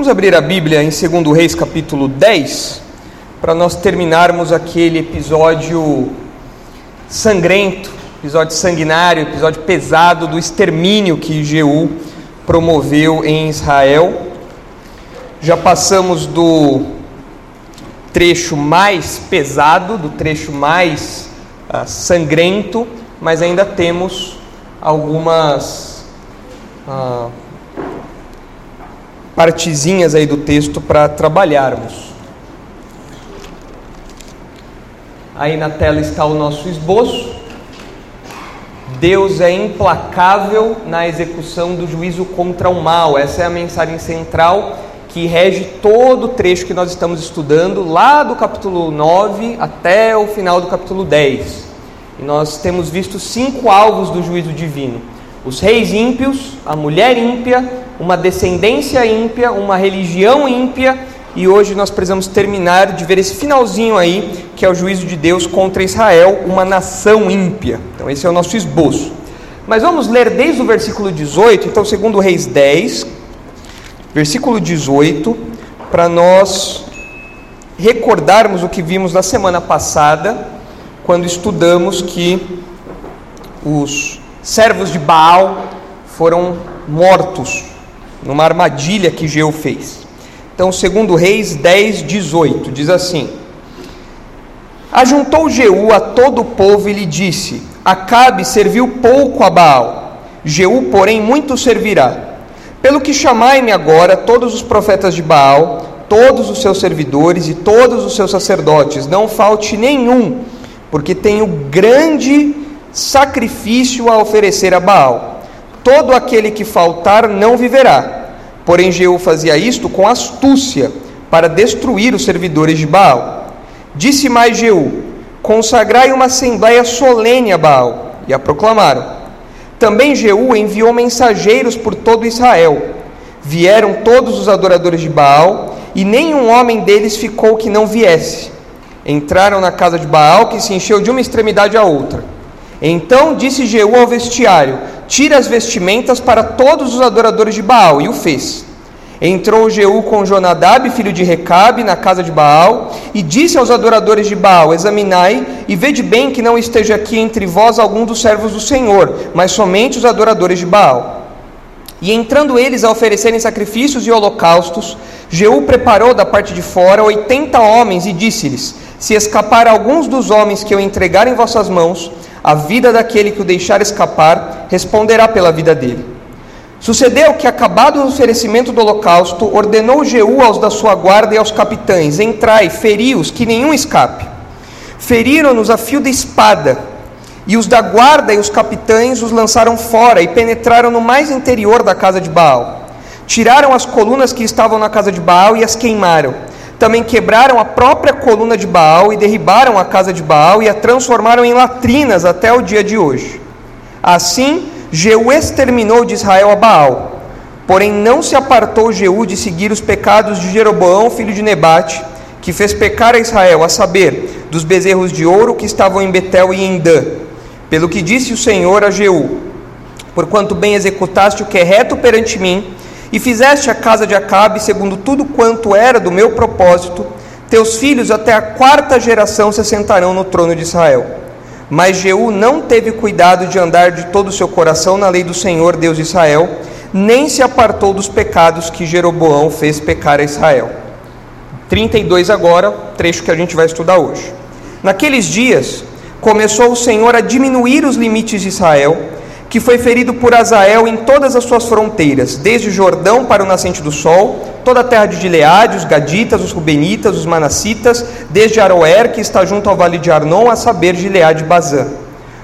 Vamos abrir a Bíblia em 2 Reis capítulo 10, para nós terminarmos aquele episódio sangrento, episódio sanguinário, episódio pesado do extermínio que Jeú promoveu em Israel. Já passamos do trecho mais pesado, do trecho mais uh, sangrento, mas ainda temos algumas uh, partezinhas aí do texto para trabalharmos. Aí na tela está o nosso esboço. Deus é implacável na execução do juízo contra o mal. Essa é a mensagem central que rege todo o trecho que nós estamos estudando, lá do capítulo 9 até o final do capítulo 10. E nós temos visto cinco alvos do juízo divino: os reis ímpios, a mulher ímpia, uma descendência ímpia, uma religião ímpia, e hoje nós precisamos terminar de ver esse finalzinho aí, que é o juízo de Deus contra Israel, uma nação ímpia. Então, esse é o nosso esboço. Mas vamos ler desde o versículo 18, então, segundo Reis 10, versículo 18, para nós recordarmos o que vimos na semana passada, quando estudamos que os servos de Baal foram mortos numa armadilha que Geu fez. Então, segundo Reis 10, 18, diz assim: Ajuntou Jeú a todo o povo e lhe disse: Acabe serviu pouco a Baal, Jeú, porém, muito servirá. Pelo que chamai-me agora todos os profetas de Baal, todos os seus servidores e todos os seus sacerdotes, não falte nenhum, porque tenho grande sacrifício a oferecer a Baal. Todo aquele que faltar não viverá. Porém, Jeú fazia isto com astúcia, para destruir os servidores de Baal. Disse mais Jeú: Consagrai uma assembléia solene a Baal. E a proclamaram. Também Jeú enviou mensageiros por todo Israel. Vieram todos os adoradores de Baal, e nenhum homem deles ficou que não viesse. Entraram na casa de Baal, que se encheu de uma extremidade à outra. Então disse Jeú ao vestiário: Tira as vestimentas para todos os adoradores de Baal, e o fez. Entrou Jeú com Jonadab, filho de Recabe, na casa de Baal, e disse aos adoradores de Baal: Examinai e vede bem que não esteja aqui entre vós algum dos servos do Senhor, mas somente os adoradores de Baal. E entrando eles a oferecerem sacrifícios e holocaustos, Jeú preparou da parte de fora oitenta homens e disse-lhes: Se escapar alguns dos homens que eu entregar em vossas mãos, a vida daquele que o deixar escapar responderá pela vida dele. Sucedeu que, acabado o oferecimento do holocausto, ordenou Jeú aos da sua guarda e aos capitães: Entrai, feri-os, que nenhum escape. Feriram-nos a fio de espada, e os da guarda e os capitães os lançaram fora e penetraram no mais interior da casa de Baal. Tiraram as colunas que estavam na casa de Baal e as queimaram também quebraram a própria coluna de Baal e derribaram a casa de Baal e a transformaram em latrinas até o dia de hoje. Assim, Jeú exterminou de Israel a Baal. Porém, não se apartou Jeú de seguir os pecados de Jeroboão, filho de Nebate, que fez pecar a Israel, a saber, dos bezerros de ouro que estavam em Betel e em Dan. Pelo que disse o Senhor a Jeú: Porquanto bem executaste o que é reto perante mim, e fizeste a casa de Acabe segundo tudo quanto era do meu propósito, teus filhos até a quarta geração se assentarão no trono de Israel. Mas Jeú não teve cuidado de andar de todo o seu coração na lei do Senhor, Deus de Israel, nem se apartou dos pecados que Jeroboão fez pecar a Israel. 32 agora, trecho que a gente vai estudar hoje. Naqueles dias, começou o Senhor a diminuir os limites de Israel, que foi ferido por Azael em todas as suas fronteiras, desde o Jordão para o nascente do sol, toda a terra de Gileade, os Gaditas, os Rubenitas, os Manassitas, desde Aroer, que está junto ao vale de Arnon, a saber Gileade e Bazã.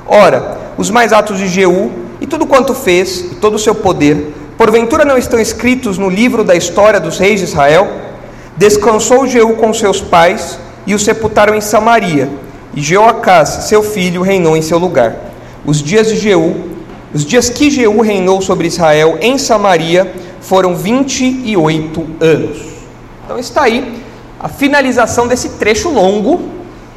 Ora, os mais atos de Jeú, e tudo quanto fez, e todo o seu poder, porventura não estão escritos no livro da história dos reis de Israel? Descansou Jeú com seus pais, e o sepultaram em Samaria, e Jeoacás, seu filho, reinou em seu lugar. Os dias de Jeú os dias que Jeú reinou sobre Israel em Samaria foram 28 anos. Então está aí a finalização desse trecho longo,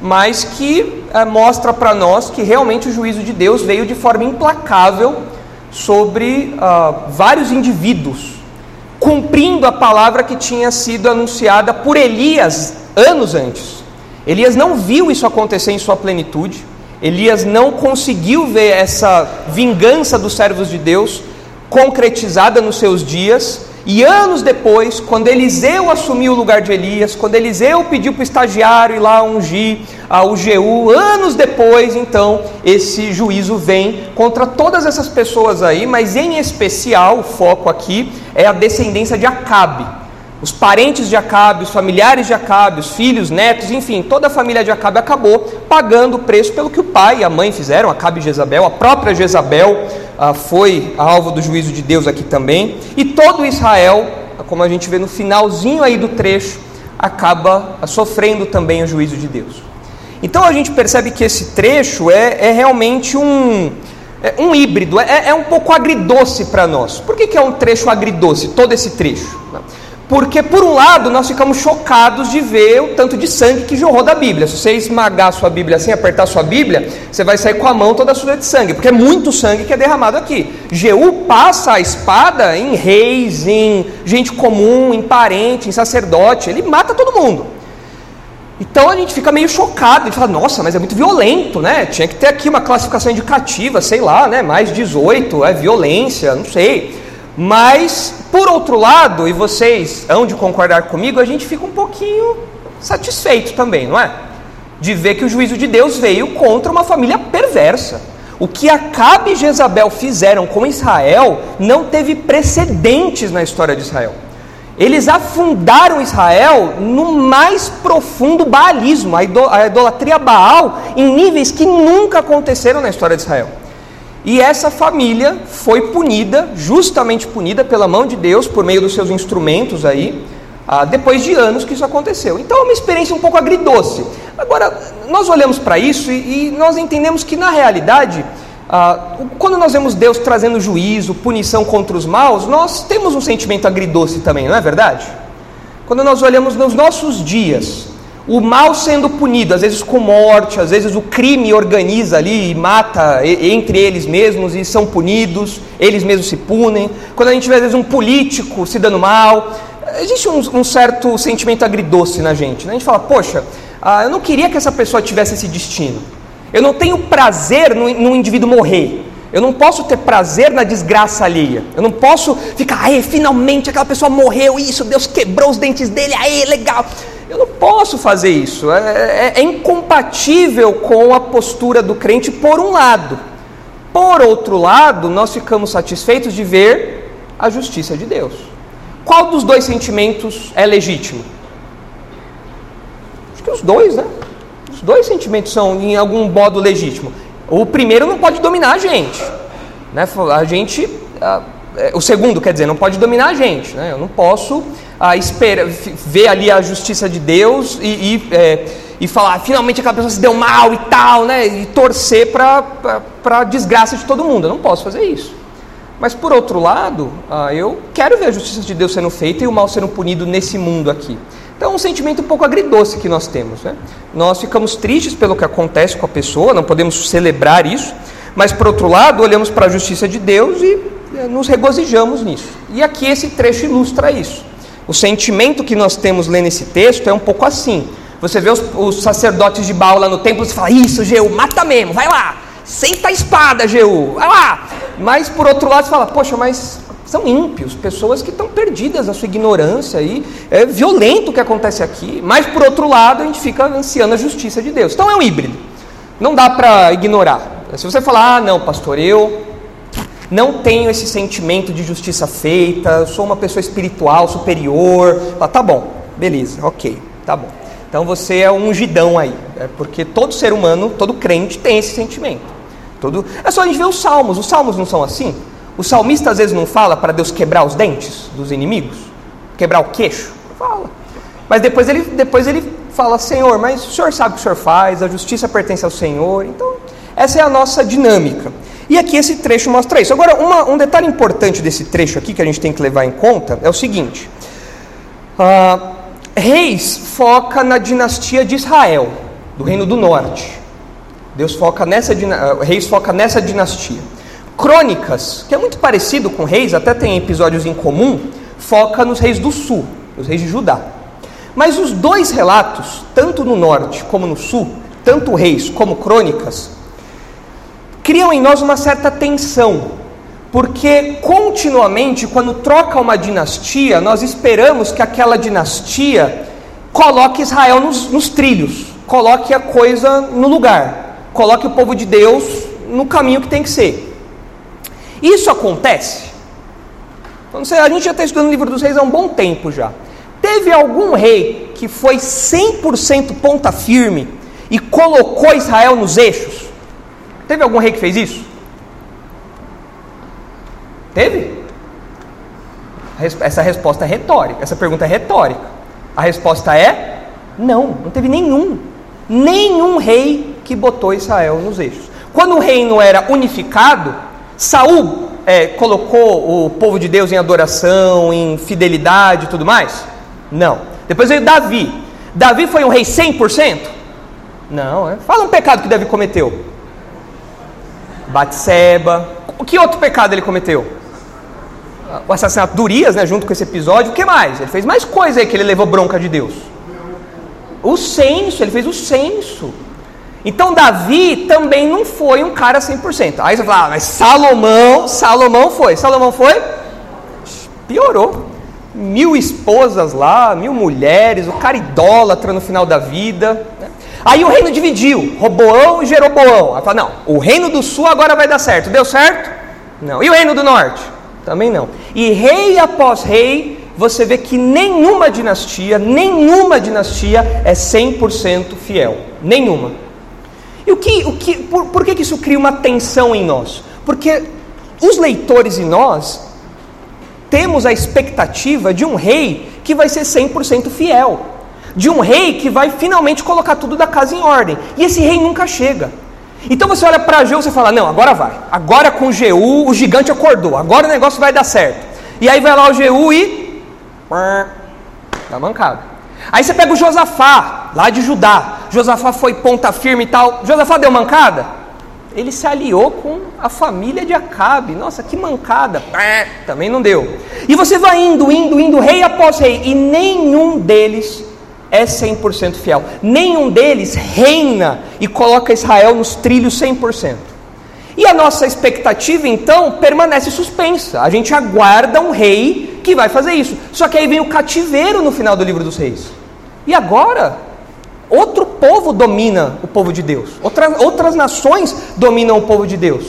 mas que é, mostra para nós que realmente o juízo de Deus veio de forma implacável sobre uh, vários indivíduos cumprindo a palavra que tinha sido anunciada por Elias anos antes. Elias não viu isso acontecer em sua plenitude, Elias não conseguiu ver essa vingança dos servos de Deus concretizada nos seus dias, e anos depois, quando Eliseu assumiu o lugar de Elias, quando Eliseu pediu para o estagiário ir lá ungir o Jeú, anos depois, então, esse juízo vem contra todas essas pessoas aí, mas em especial, o foco aqui é a descendência de Acabe. Os parentes de Acabe, os familiares de Acabe, os filhos, netos, enfim, toda a família de Acabe acabou pagando o preço pelo que o pai e a mãe fizeram, Acabe e Jezabel, a própria Jezabel ah, foi alvo do juízo de Deus aqui também, e todo Israel, como a gente vê no finalzinho aí do trecho, acaba sofrendo também o juízo de Deus. Então a gente percebe que esse trecho é, é realmente um, é um híbrido, é, é, um pouco agridoce para nós. Por que, que é um trecho agridoce, todo esse trecho? Porque, por um lado, nós ficamos chocados de ver o tanto de sangue que jorrou da Bíblia. Se você esmagar sua Bíblia assim, apertar sua Bíblia, você vai sair com a mão toda suja de sangue, porque é muito sangue que é derramado aqui. Jeú passa a espada em reis, em gente comum, em parente, em sacerdote, ele mata todo mundo. Então a gente fica meio chocado, gente fala, nossa, mas é muito violento, né? Tinha que ter aqui uma classificação indicativa, sei lá, né? Mais 18, é violência, não sei. Mas, por outro lado, e vocês hão de concordar comigo, a gente fica um pouquinho satisfeito também, não é? De ver que o juízo de Deus veio contra uma família perversa. O que Acabe e Jezabel fizeram com Israel não teve precedentes na história de Israel. Eles afundaram Israel no mais profundo baalismo, a idolatria Baal, em níveis que nunca aconteceram na história de Israel. E essa família foi punida, justamente punida pela mão de Deus, por meio dos seus instrumentos aí, ah, depois de anos que isso aconteceu. Então é uma experiência um pouco agridoce. Agora, nós olhamos para isso e, nós entendemos que, na realidade, ah, quando nós vemos Deus trazendo juízo, punição contra os maus, nós temos um sentimento agridoce também, não é verdade? Quando nós olhamos nos nossos dias, o mal sendo punido, às vezes com morte, às vezes o crime organiza ali e mata entre eles mesmos e são punidos, eles mesmos se punem. Quando a gente vê às vezes um político se dando mal, existe um, um certo sentimento agridoce na gente. Né? A gente fala, poxa, ah, eu não queria que essa pessoa tivesse esse destino. Eu não tenho prazer no indivíduo morrer. Eu não posso ter prazer na desgraça alheia. Eu não posso ficar, aí, finalmente aquela pessoa morreu, isso, Deus quebrou os dentes dele, aí, legal. Eu não posso fazer isso. É, é, é incompatível com a postura do crente, por um lado. Por outro lado, nós ficamos satisfeitos de ver a justiça de Deus. Qual dos dois sentimentos é legítimo? Acho que os dois, né? Os dois sentimentos são, em algum modo, legítimos. O primeiro não pode dominar a gente. Né? A gente. É, o segundo, quer dizer, não pode dominar a gente. Né? Eu não posso ah, espera, ver ali a justiça de Deus e, e, é, e falar, ah, finalmente aquela pessoa se deu mal e tal, né? E torcer para a desgraça de todo mundo. Eu não posso fazer isso. Mas por outro lado, ah, eu quero ver a justiça de Deus sendo feita e o mal sendo punido nesse mundo aqui. Então um sentimento um pouco agridoce que nós temos. Né? Nós ficamos tristes pelo que acontece com a pessoa, não podemos celebrar isso, mas por outro lado, olhamos para a justiça de Deus e é, nos regozijamos nisso. E aqui esse trecho ilustra isso. O sentimento que nós temos lendo esse texto é um pouco assim. Você vê os, os sacerdotes de Baal lá no templo e fala: Isso, Jeú, mata mesmo, vai lá, senta a espada, Jeú, vai lá. Mas por outro lado, você fala: Poxa, mas são ímpios, pessoas que estão perdidas na sua ignorância e é violento o que acontece aqui. Mas por outro lado, a gente fica ansiando a justiça de Deus. Então é um híbrido, não dá para ignorar. Se você falar: Ah, não, pastor, eu não tenho esse sentimento de justiça feita, sou uma pessoa espiritual, superior. Ah, tá bom, beleza, ok, tá bom. Então você é um ungidão aí, é porque todo ser humano, todo crente tem esse sentimento. Todo... É só a gente ver os salmos, os salmos não são assim? O salmista às vezes não fala para Deus quebrar os dentes dos inimigos, quebrar o queixo, fala. Mas depois ele, depois ele fala, Senhor, mas o Senhor sabe o que o Senhor faz, a justiça pertence ao Senhor. Então, essa é a nossa dinâmica. E aqui esse trecho mostra isso. Agora, uma, um detalhe importante desse trecho aqui que a gente tem que levar em conta é o seguinte: uh, Reis foca na dinastia de Israel, do Reino do Norte. Deus foca nessa uh, Reis foca nessa dinastia. Crônicas, que é muito parecido com Reis, até tem episódios em comum, foca nos reis do sul, os reis de Judá. Mas os dois relatos, tanto no norte como no sul, tanto reis como crônicas, criam em nós uma certa tensão, porque continuamente, quando troca uma dinastia, nós esperamos que aquela dinastia coloque Israel nos, nos trilhos, coloque a coisa no lugar, coloque o povo de Deus no caminho que tem que ser. Isso acontece? Então, a gente já está estudando o livro dos reis há um bom tempo já. Teve algum rei que foi 100% ponta firme e colocou Israel nos eixos? Teve algum rei que fez isso? Teve? Essa resposta é retórica. Essa pergunta é retórica. A resposta é não, não teve nenhum. Nenhum rei que botou Israel nos eixos. Quando o reino era unificado, Saul é, colocou o povo de Deus em adoração, em fidelidade e tudo mais? Não. Depois veio Davi. Davi foi um rei 100%? Não. É. Fala um pecado que Davi cometeu. Batseba. Que outro pecado ele cometeu? O assassinato de Urias, né, junto com esse episódio. O que mais? Ele fez mais coisa aí que ele levou bronca de Deus. O censo, ele fez o censo. Então Davi também não foi um cara 100%. Aí você fala, ah, mas Salomão, Salomão foi. Salomão foi? Piorou. Mil esposas lá, mil mulheres, o cara idólatra no final da vida. Né? Aí o reino dividiu, Roboão e Jeroboão. Aí fala, não, o reino do sul agora vai dar certo. Deu certo? Não. E o reino do norte? Também não. E rei após rei, você vê que nenhuma dinastia, nenhuma dinastia é 100% fiel. Nenhuma. E o que, o que, por, por que, que isso cria uma tensão em nós? Porque os leitores e nós temos a expectativa de um rei que vai ser 100% fiel, de um rei que vai finalmente colocar tudo da casa em ordem. E esse rei nunca chega. Então você olha para Jeú e fala: Não, agora vai. Agora com Jeú, o gigante acordou. Agora o negócio vai dar certo. E aí vai lá o Jeú e. Dá mancada. Aí você pega o Josafá, lá de Judá. Josafá foi ponta firme e tal. Josafá deu mancada? Ele se aliou com a família de Acabe. Nossa, que mancada. Também não deu. E você vai indo, indo, indo, rei após rei. E nenhum deles é 100% fiel. Nenhum deles reina e coloca Israel nos trilhos 100%. E a nossa expectativa então permanece suspensa. A gente aguarda um rei que vai fazer isso. Só que aí vem o cativeiro no final do livro dos reis. E agora, outro povo domina o povo de Deus, outras, outras nações dominam o povo de Deus.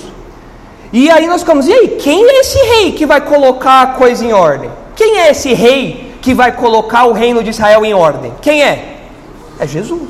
E aí nós ficamos, e aí, quem é esse rei que vai colocar a coisa em ordem? Quem é esse rei que vai colocar o reino de Israel em ordem? Quem é? É Jesus.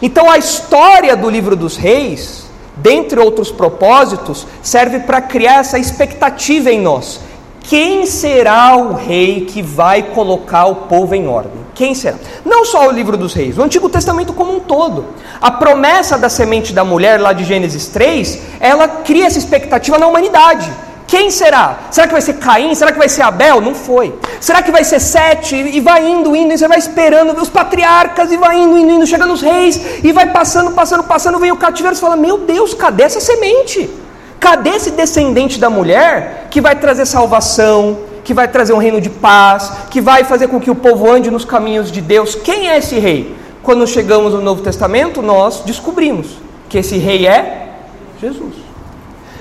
Então a história do livro dos reis, dentre outros propósitos, serve para criar essa expectativa em nós. Quem será o rei que vai colocar o povo em ordem? Quem será? Não só o livro dos reis, o Antigo Testamento como um todo. A promessa da semente da mulher, lá de Gênesis 3, ela cria essa expectativa na humanidade. Quem será? Será que vai ser Caim? Será que vai ser Abel? Não foi. Será que vai ser Sete? E vai indo, indo, e você vai esperando os patriarcas, e vai indo, indo, indo, chega nos reis, e vai passando, passando, passando, vem o cativeiro, você fala, meu Deus, cadê essa semente? Cadê esse descendente da mulher que vai trazer salvação, que vai trazer um reino de paz, que vai fazer com que o povo ande nos caminhos de Deus. Quem é esse rei? Quando chegamos no Novo Testamento, nós descobrimos que esse rei é Jesus.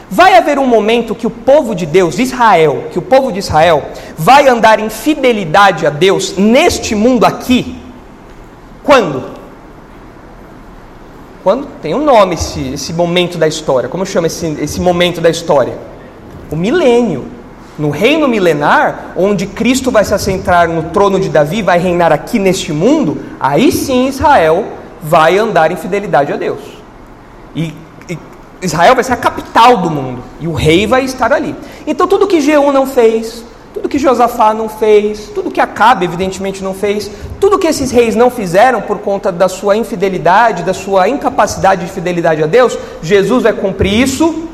Vai haver um momento que o povo de Deus, Israel, que o povo de Israel vai andar em fidelidade a Deus neste mundo aqui. Quando? Quando tem um nome esse, esse momento da história. Como chama esse, esse momento da história? O milênio. No reino milenar, onde Cristo vai se assentar no trono de Davi, vai reinar aqui neste mundo, aí sim Israel vai andar em fidelidade a Deus. E, e Israel vai ser a capital do mundo, e o rei vai estar ali. Então tudo que Jeú não fez, tudo que Josafá não fez, tudo que Acabe evidentemente não fez, tudo que esses reis não fizeram por conta da sua infidelidade, da sua incapacidade de fidelidade a Deus, Jesus vai cumprir isso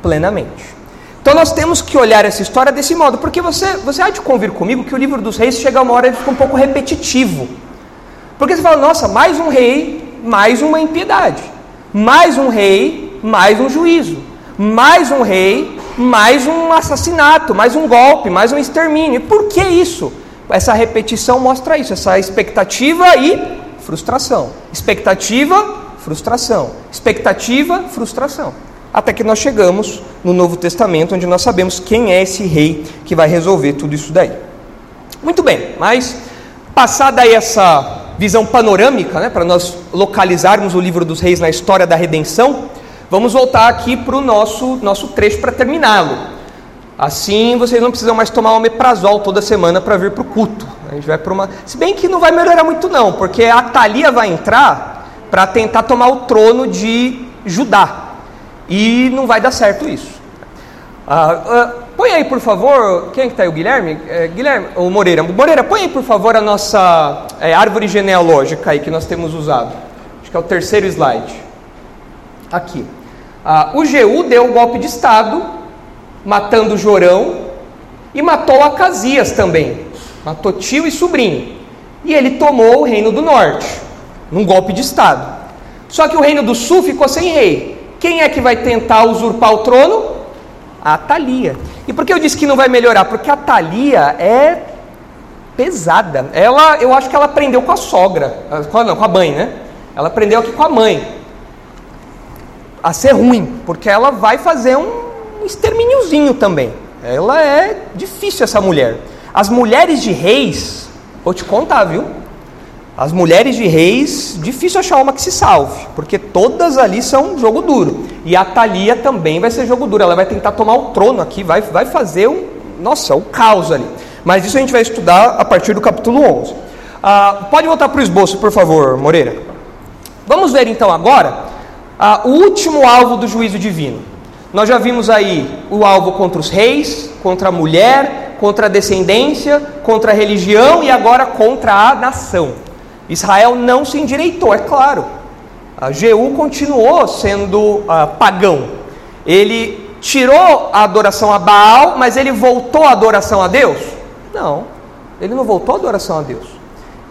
plenamente. Então nós temos que olhar essa história desse modo, porque você, você há de convir comigo que o livro dos reis chega uma hora e fica um pouco repetitivo. Porque você fala, nossa, mais um rei, mais uma impiedade. Mais um rei, mais um juízo. Mais um rei, mais um assassinato, mais um golpe, mais um extermínio. E por que isso? Essa repetição mostra isso, essa expectativa e frustração. Expectativa, frustração. Expectativa, frustração. Até que nós chegamos no Novo Testamento, onde nós sabemos quem é esse rei que vai resolver tudo isso daí. Muito bem, mas passada aí essa visão panorâmica, né, para nós localizarmos o livro dos reis na história da redenção, vamos voltar aqui para o nosso, nosso trecho para terminá-lo. Assim vocês não precisam mais tomar omeprazol toda semana para vir para o culto. A gente vai para uma. Se bem que não vai melhorar muito, não, porque a Thalia vai entrar para tentar tomar o trono de Judá. E não vai dar certo isso. Ah, ah, põe aí, por favor, quem é que está aí? O Guilherme? É, Guilherme, o Moreira. Moreira, põe aí, por favor, a nossa é, árvore genealógica aí que nós temos usado. Acho que é o terceiro slide. Aqui. Ah, o Jeú deu um golpe de Estado, matando Jorão, e matou Acasias também. Matou tio e sobrinho. E ele tomou o reino do norte, num golpe de Estado. Só que o reino do sul ficou sem rei. Quem é que vai tentar usurpar o trono? A Thalia. E por que eu disse que não vai melhorar? Porque a Thalia é pesada. Ela, eu acho que ela aprendeu com a sogra, com a, não, com a mãe, né? Ela aprendeu aqui com a mãe a ser ruim, porque ela vai fazer um extermíniozinho também. Ela é difícil essa mulher. As mulheres de reis, vou te contar, viu? As mulheres de reis, difícil achar uma que se salve, porque todas ali são jogo duro. E a Thalia também vai ser jogo duro, ela vai tentar tomar o trono aqui, vai, vai fazer um, nossa, o um caos ali. Mas isso a gente vai estudar a partir do capítulo 11. Ah, pode voltar para o esboço, por favor, Moreira. Vamos ver então agora ah, o último alvo do juízo divino. Nós já vimos aí o alvo contra os reis, contra a mulher, contra a descendência, contra a religião e agora contra a nação. Israel não se endireitou, é claro. A Jeú continuou sendo uh, pagão. Ele tirou a adoração a Baal, mas ele voltou a adoração a Deus? Não, ele não voltou a adoração a Deus.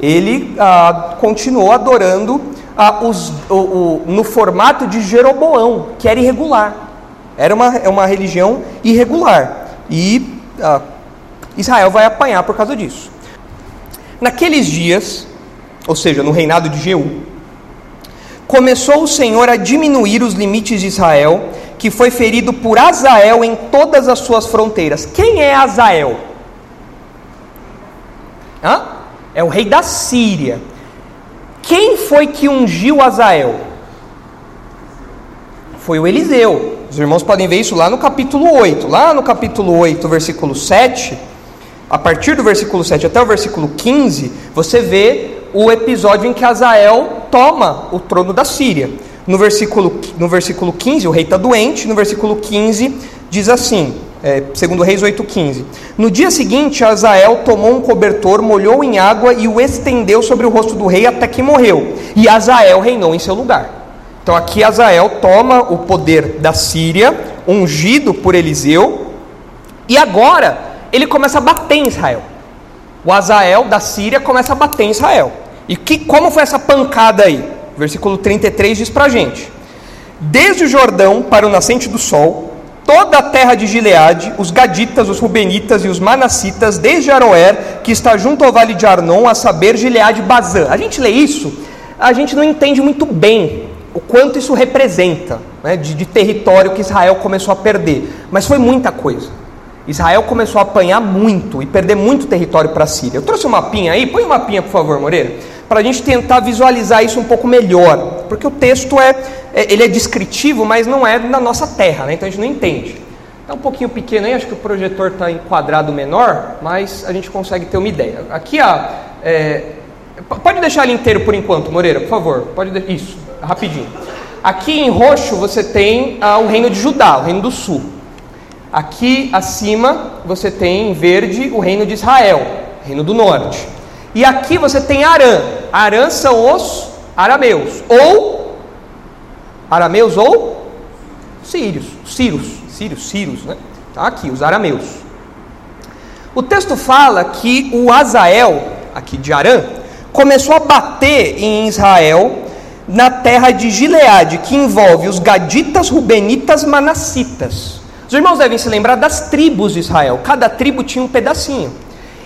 Ele uh, continuou adorando uh, os, o, o, no formato de Jeroboão, que era irregular. Era uma, é uma religião irregular. E Israel vai apanhar por causa disso. Naqueles dias, ou seja, no reinado de Jeú, começou o Senhor a diminuir os limites de Israel, que foi ferido por Azael em todas as suas fronteiras. Quem é Azael? Hã? É o rei da Síria. Quem foi que ungiu Azael? Foi o Eliseu. Os irmãos podem ver isso lá no capítulo 8. Lá no capítulo 8, versículo 7, a partir do versículo 7 até o versículo 15, você vê o episódio em que Azael toma o trono da Síria. No versículo, no versículo 15, o rei está doente, no versículo 15 diz assim, é, segundo Reis 8,15: No dia seguinte, Azael tomou um cobertor, molhou em água e o estendeu sobre o rosto do rei até que morreu. E Azael reinou em seu lugar. Então aqui Azael toma o poder da Síria, ungido por Eliseu, e agora ele começa a bater em Israel. O Azael da Síria começa a bater em Israel. E que, como foi essa pancada aí? Versículo 33 diz para a gente: Desde o Jordão para o nascente do sol, toda a terra de Gileade, os gaditas, os rubenitas e os manassitas, desde Aroer, que está junto ao vale de Arnon, a saber, Gileade Bazã. A gente lê isso, a gente não entende muito bem o quanto isso representa né, de, de território que Israel começou a perder, mas foi muita coisa. Israel começou a apanhar muito e perder muito território para a Síria. Eu trouxe um mapinha aí, põe um mapinha por favor, Moreira, para a gente tentar visualizar isso um pouco melhor, porque o texto é, é, ele é descritivo, mas não é na nossa terra, né? então a gente não entende. Está um pouquinho pequeno aí, acho que o projetor está enquadrado menor, mas a gente consegue ter uma ideia. Aqui, a, é, pode deixar ele inteiro por enquanto, Moreira, por favor. Pode isso, rapidinho. Aqui em roxo você tem ah, o reino de Judá, o reino do sul. Aqui acima você tem em verde o reino de Israel, reino do norte. E aqui você tem Arã. Arã são os arameus, ou arameus ou sírios, sírios, sírios, sírios, né? Tá aqui os arameus. O texto fala que o Azael, aqui de Arã, começou a bater em Israel na terra de Gileade, que envolve os gaditas, rubenitas, manassitas. Os irmãos devem se lembrar das tribos de Israel. Cada tribo tinha um pedacinho.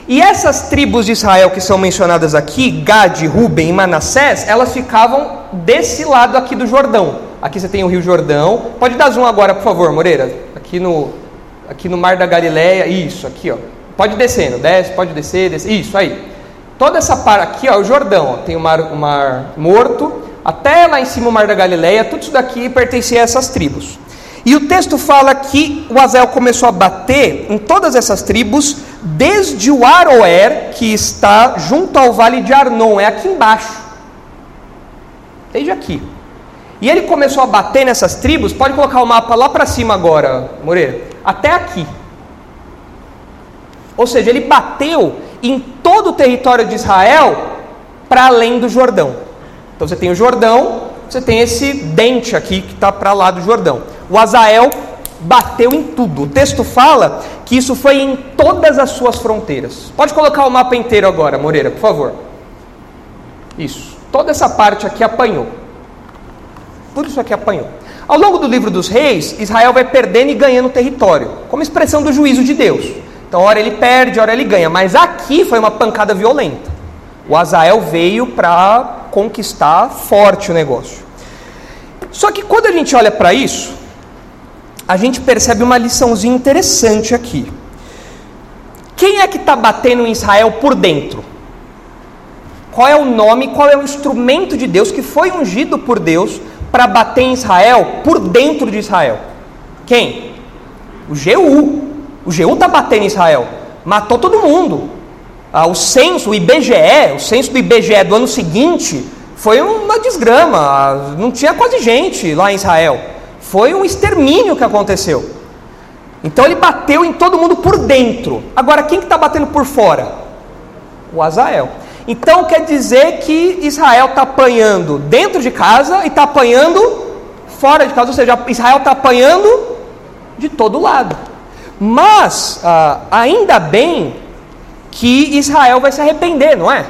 E essas tribos de Israel que são mencionadas aqui, Gad, Ruben e Manassés, elas ficavam desse lado aqui do Jordão. Aqui você tem o Rio Jordão. Pode dar zoom agora, por favor, Moreira. Aqui no, aqui no Mar da Galileia. Isso, aqui, ó. Pode descendo, desce, pode descer, desce. Isso aí. Toda essa parte aqui, ó, o Jordão, ó, tem o mar, o mar Morto, até lá em cima o Mar da Galileia, tudo isso daqui pertencia a essas tribos. E o texto fala que o Azel começou a bater em todas essas tribos, desde o Aroer, que está junto ao vale de Arnon, é aqui embaixo. Desde aqui. E ele começou a bater nessas tribos, pode colocar o mapa lá para cima agora, Moreira, até aqui. Ou seja, ele bateu em todo o território de Israel para além do Jordão. Então você tem o Jordão, você tem esse dente aqui que está para lá do Jordão. O Azael bateu em tudo. O texto fala que isso foi em todas as suas fronteiras. Pode colocar o mapa inteiro agora, Moreira, por favor. Isso. Toda essa parte aqui apanhou. Tudo isso aqui apanhou. Ao longo do livro dos reis, Israel vai perdendo e ganhando território, como expressão do juízo de Deus. Então, hora ele perde, hora ele ganha. Mas aqui foi uma pancada violenta. O Azael veio para conquistar forte o negócio. Só que quando a gente olha para isso, a gente percebe uma liçãozinha interessante aqui. Quem é que está batendo em Israel por dentro? Qual é o nome, qual é o instrumento de Deus que foi ungido por Deus para bater em Israel por dentro de Israel? Quem? O Jeú. O Jeú está batendo em Israel. Matou todo mundo. Ah, o censo, o IBGE, o censo do IBGE do ano seguinte foi uma desgrama. Ah, não tinha quase gente lá em Israel. Foi um extermínio que aconteceu. Então ele bateu em todo mundo por dentro. Agora, quem que está batendo por fora? O Azael. Então quer dizer que Israel está apanhando dentro de casa e está apanhando fora de casa, ou seja, Israel está apanhando de todo lado. Mas ah, ainda bem que Israel vai se arrepender, não é?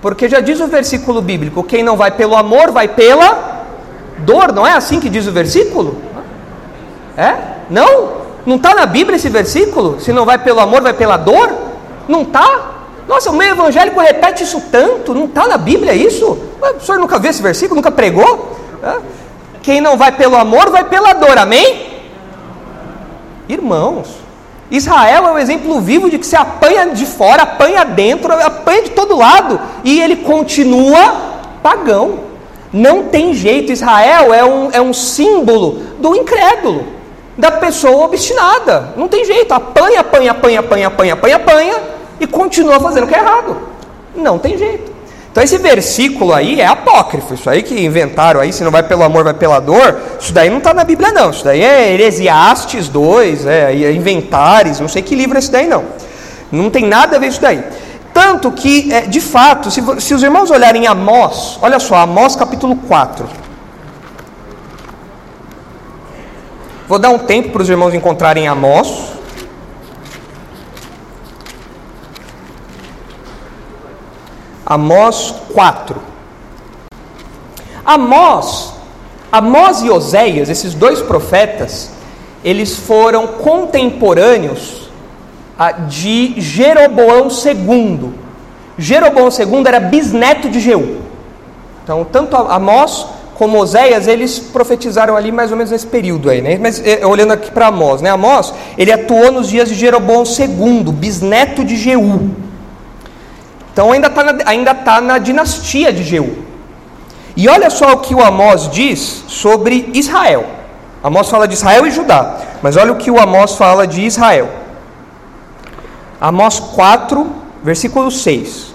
Porque já diz o versículo bíblico: quem não vai pelo amor vai pela dor, não é assim que diz o versículo? É? Não? Não está na Bíblia esse versículo? Se não vai pelo amor, vai pela dor? Não está? Nossa, o meio evangélico repete isso tanto, não está na Bíblia isso? O senhor nunca viu esse versículo? Nunca pregou? É? Quem não vai pelo amor, vai pela dor, amém? Irmãos, Israel é um exemplo vivo de que se apanha de fora, apanha dentro, apanha de todo lado, e ele continua pagão. Não tem jeito, Israel é um, é um símbolo do incrédulo, da pessoa obstinada. Não tem jeito, apanha, apanha, apanha, apanha, apanha, apanha, apanha, e continua fazendo o que é errado. Não tem jeito. Então esse versículo aí é apócrifo, isso aí que inventaram aí, se não vai pelo amor, vai pela dor, isso daí não está na Bíblia não, isso daí é Heresiastes 2, é, é Inventares, não sei que livro é esse daí não. Não tem nada a ver isso daí. Tanto que, é, de fato, se, se os irmãos olharem Amós, olha só, Amós capítulo 4. Vou dar um tempo para os irmãos encontrarem Amós. Amós 4. Amós, Amós e Oséias, esses dois profetas, eles foram contemporâneos de Jeroboão II. Jeroboão II era bisneto de Jeú. Então, tanto Amós como Oséias, eles profetizaram ali mais ou menos nesse período aí, né? Mas é, olhando aqui para Amós, né? Amós, ele atuou nos dias de Jeroboão II, bisneto de Jeú. Então ainda está na, ainda tá na dinastia de Jeú. E olha só o que o Amós diz sobre Israel. Amós fala de Israel e Judá, mas olha o que o Amós fala de Israel. Amós 4, versículo 6.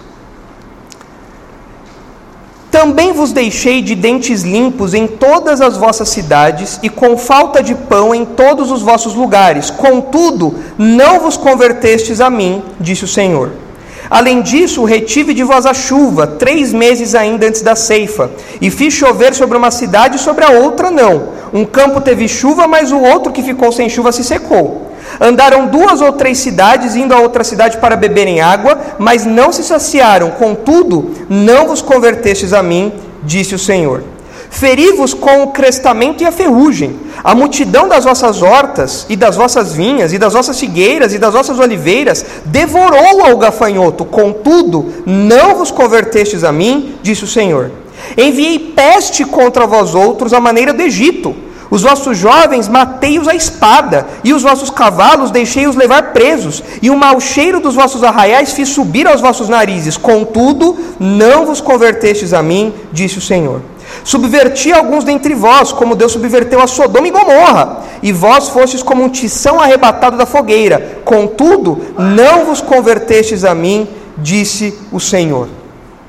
Também vos deixei de dentes limpos em todas as vossas cidades, e com falta de pão em todos os vossos lugares. Contudo, não vos convertestes a mim, disse o Senhor. Além disso, retive de vós a chuva, três meses ainda antes da ceifa, e fiz chover sobre uma cidade e sobre a outra não. Um campo teve chuva, mas o outro que ficou sem chuva se secou. Andaram duas ou três cidades, indo a outra cidade para beberem água, mas não se saciaram. Contudo, não vos convertestes a mim, disse o Senhor. Feri-vos com o crestamento e a ferrugem. A multidão das vossas hortas e das vossas vinhas e das vossas figueiras e das vossas oliveiras devorou ao gafanhoto. Contudo, não vos convertestes a mim, disse o Senhor. Enviei peste contra vós outros à maneira do Egito. Os vossos jovens matei-os à espada, e os vossos cavalos deixei-os levar presos, e o mau cheiro dos vossos arraiais fiz subir aos vossos narizes. Contudo, não vos convertestes a mim, disse o Senhor. Subverti alguns dentre vós, como Deus subverteu a Sodoma e Gomorra, e vós fostes como um tição arrebatado da fogueira. Contudo, não vos convertestes a mim, disse o Senhor.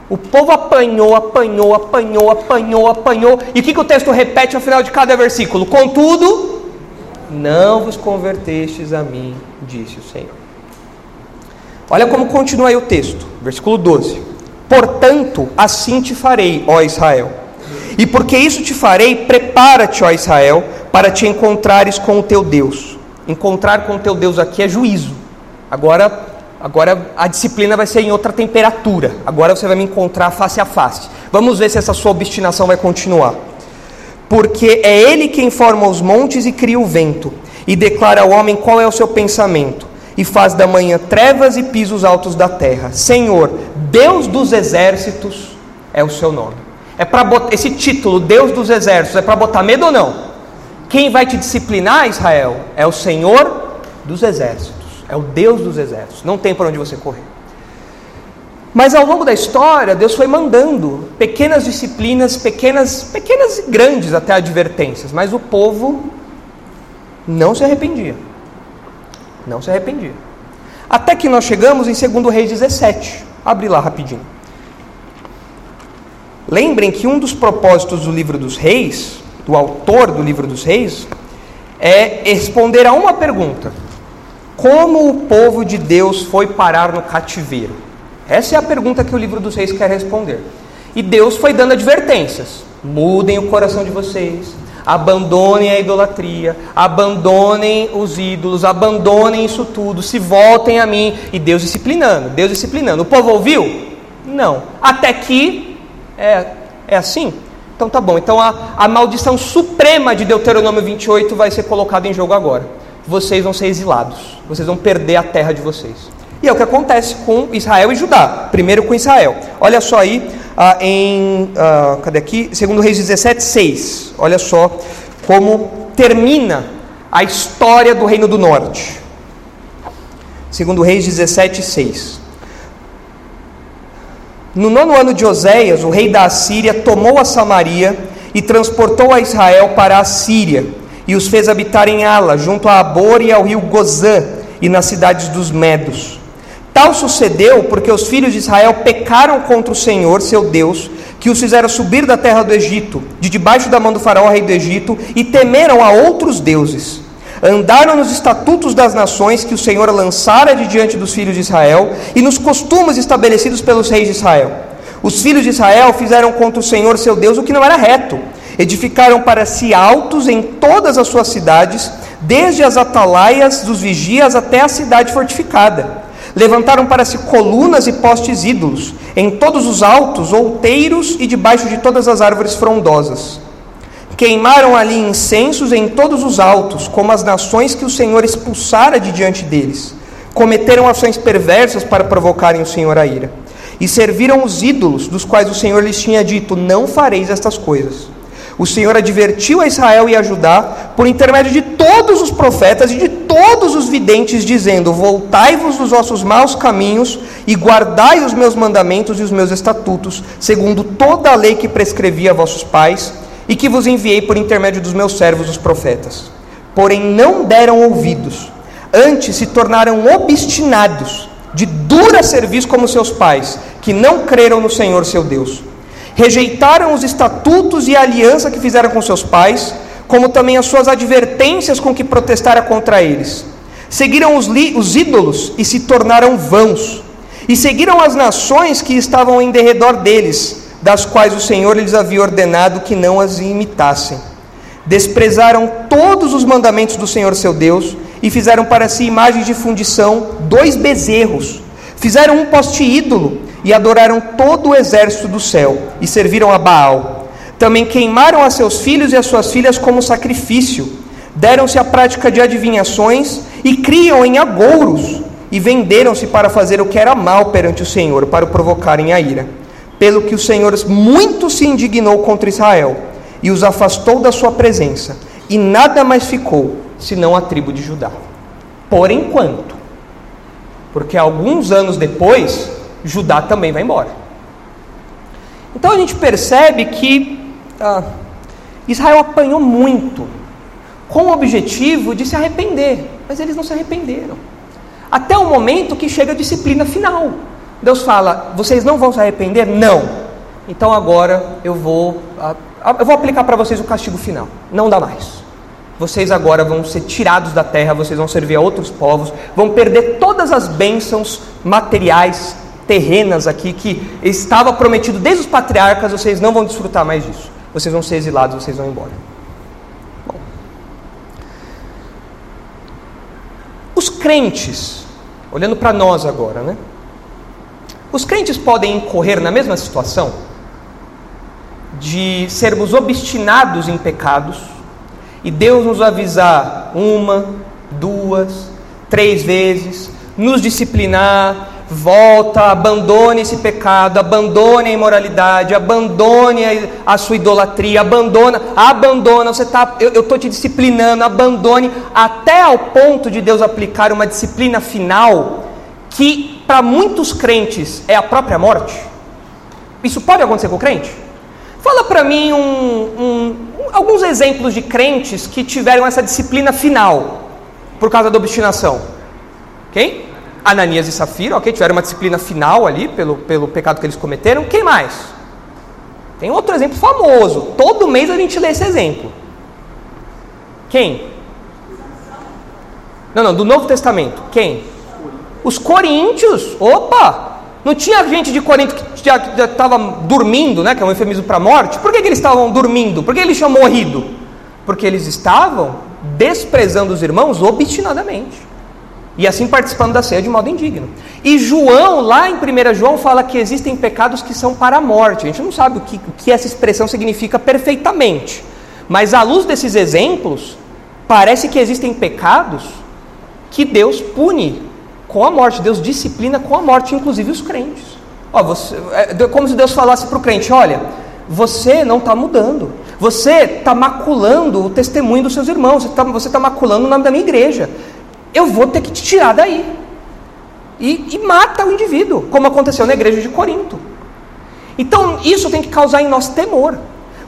O povo apanhou, apanhou, apanhou, apanhou, apanhou. E o que, que o texto repete ao final de cada versículo? Contudo, não vos convertestes a mim, disse o Senhor. Olha como continua aí o texto, versículo 12: Portanto, assim te farei, ó Israel e porque isso te farei, prepara-te, ó Israel, para te encontrares com o teu Deus. Encontrar com o teu Deus aqui é juízo. Agora, agora a disciplina vai ser em outra temperatura. Agora você vai me encontrar face a face. Vamos ver se essa sua obstinação vai continuar. Porque é Ele quem forma os montes e cria o vento, e declara ao homem qual é o seu pensamento, e faz da manhã trevas e pisos altos da terra. Senhor, Deus dos exércitos é o seu nome. É para botar esse título, Deus dos exércitos, é para botar medo ou não? Quem vai te disciplinar, Israel, é o Senhor dos exércitos, é o Deus dos exércitos. Não tem para onde você correr. Mas ao longo da história, Deus foi mandando pequenas disciplinas, pequenas, pequenas e grandes até advertências, mas o povo não se arrependia. Não se arrependia. Até que nós chegamos em 2 Reis 17. Abre lá rapidinho. Lembrem que um dos propósitos do livro dos reis, do autor do livro dos reis, é responder a uma pergunta: Como o povo de Deus foi parar no cativeiro? Essa é a pergunta que o livro dos reis quer responder. E Deus foi dando advertências: mudem o coração de vocês, abandonem a idolatria, abandonem os ídolos, abandonem isso tudo, se voltem a mim. E Deus disciplinando, Deus disciplinando. O povo ouviu? Não. Até que é, é assim? Então tá bom. Então a, a maldição suprema de Deuteronômio 28 vai ser colocada em jogo agora. Vocês vão ser exilados. Vocês vão perder a terra de vocês. E é o que acontece com Israel e Judá. Primeiro com Israel. Olha só aí ah, em. Ah, cadê aqui? Segundo Reis 17, 6. Olha só como termina a história do Reino do Norte. Segundo Reis 17, 6. No nono ano de Oséias, o rei da Assíria tomou a Samaria e transportou a Israel para a Síria, e os fez habitar em Ala, junto a Abor e ao rio Gozã, e nas cidades dos Medos. Tal sucedeu porque os filhos de Israel pecaram contra o Senhor, seu Deus, que os fizeram subir da terra do Egito, de debaixo da mão do faraó, rei do Egito, e temeram a outros deuses andaram nos estatutos das nações que o Senhor lançara de diante dos filhos de Israel e nos costumes estabelecidos pelos reis de Israel. Os filhos de Israel fizeram contra o Senhor seu Deus o que não era reto. Edificaram para si altos em todas as suas cidades, desde as atalaias dos vigias até a cidade fortificada. Levantaram para si colunas e postes ídolos, em todos os altos, outeiros e debaixo de todas as árvores frondosas. Queimaram ali incensos em todos os altos, como as nações que o Senhor expulsara de diante deles. Cometeram ações perversas para provocarem o Senhor a ira. E serviram os ídolos, dos quais o Senhor lhes tinha dito: Não fareis estas coisas. O Senhor advertiu a Israel e a Judá por intermédio de todos os profetas e de todos os videntes, dizendo: Voltai-vos dos vossos maus caminhos e guardai os meus mandamentos e os meus estatutos, segundo toda a lei que prescrevia a vossos pais e que vos enviei por intermédio dos meus servos, os profetas. Porém, não deram ouvidos, antes se tornaram obstinados, de dura serviço como seus pais, que não creram no Senhor seu Deus. Rejeitaram os estatutos e a aliança que fizeram com seus pais, como também as suas advertências com que protestara contra eles. Seguiram os, os ídolos e se tornaram vãos, e seguiram as nações que estavam em derredor deles, das quais o Senhor lhes havia ordenado que não as imitassem. Desprezaram todos os mandamentos do Senhor seu Deus e fizeram para si imagens de fundição, dois bezerros. Fizeram um poste ídolo e adoraram todo o exército do céu e serviram a Baal. Também queimaram a seus filhos e as suas filhas como sacrifício. Deram-se à prática de adivinhações e criam em agouros. E venderam-se para fazer o que era mal perante o Senhor, para o provocarem a ira. Pelo que o Senhor muito se indignou contra Israel e os afastou da sua presença. E nada mais ficou senão a tribo de Judá. Por enquanto. Porque alguns anos depois, Judá também vai embora. Então a gente percebe que ah, Israel apanhou muito, com o objetivo de se arrepender, mas eles não se arrependeram. Até o momento que chega a disciplina final. Deus fala: vocês não vão se arrepender? Não. Então agora eu vou, ah, eu vou aplicar para vocês o castigo final. Não dá mais. Vocês agora vão ser tirados da terra, vocês vão servir a outros povos, vão perder todas as bênçãos materiais, terrenas aqui que estava prometido desde os patriarcas, vocês não vão desfrutar mais disso. Vocês vão ser exilados, vocês vão embora. Bom. Os crentes, olhando para nós agora, né? Os crentes podem incorrer na mesma situação de sermos obstinados em pecados e Deus nos avisar uma, duas, três vezes, nos disciplinar, volta, abandone esse pecado, abandone a imoralidade, abandone a, sua idolatria, abandona, abandona, você tá, eu estou te disciplinando, abandone, até ao ponto de Deus aplicar uma disciplina final que para muitos crentes é a própria morte. Isso pode acontecer com o crente? Fala para mim um, um, alguns exemplos de crentes que tiveram essa disciplina final por causa da obstinação. Quem? Ananias e Safira, ok, tiveram uma disciplina final ali pelo, pelo pecado que eles cometeram. Quem mais? Tem outro exemplo famoso. Todo mês a gente lê esse exemplo. Quem? Não, não, do Novo Testamento. Quem? Os coríntios. Opa! Não tinha gente de Corinto que já estava dormindo, né, que é um eufemismo para a morte? Por que, que eles estavam dormindo? Por que eles tinham morrido? Porque eles estavam desprezando os irmãos obstinadamente e assim participando da ceia de modo indigno. E João, lá em 1 João, fala que existem pecados que são para a morte. A gente não sabe o que, o que essa expressão significa perfeitamente, mas à luz desses exemplos, parece que existem pecados que Deus pune com a morte, Deus disciplina com a morte, inclusive os crentes. Ó, você, é como se Deus falasse para o crente: olha, você não está mudando, você está maculando o testemunho dos seus irmãos, você está tá maculando o nome da minha igreja eu vou ter que te tirar daí. E, e mata o indivíduo, como aconteceu na igreja de Corinto. Então, isso tem que causar em nós temor,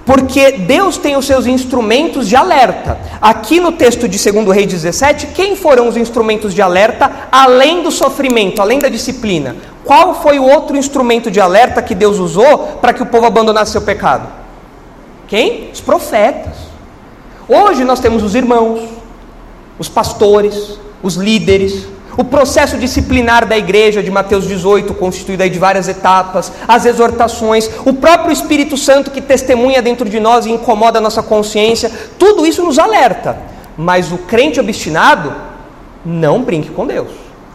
porque Deus tem os seus instrumentos de alerta. Aqui no texto de 2 Rei 17, quem foram os instrumentos de alerta além do sofrimento, além da disciplina? Qual foi o outro instrumento de alerta que Deus usou para que o povo abandonasse seu pecado? Quem? Os profetas. Hoje nós temos os irmãos, os pastores, os líderes, o processo disciplinar da igreja de Mateus 18, constituído de várias etapas, as exortações, o próprio Espírito Santo que testemunha dentro de nós e incomoda a nossa consciência, tudo isso nos alerta. Mas o crente obstinado, não brinque com Deus.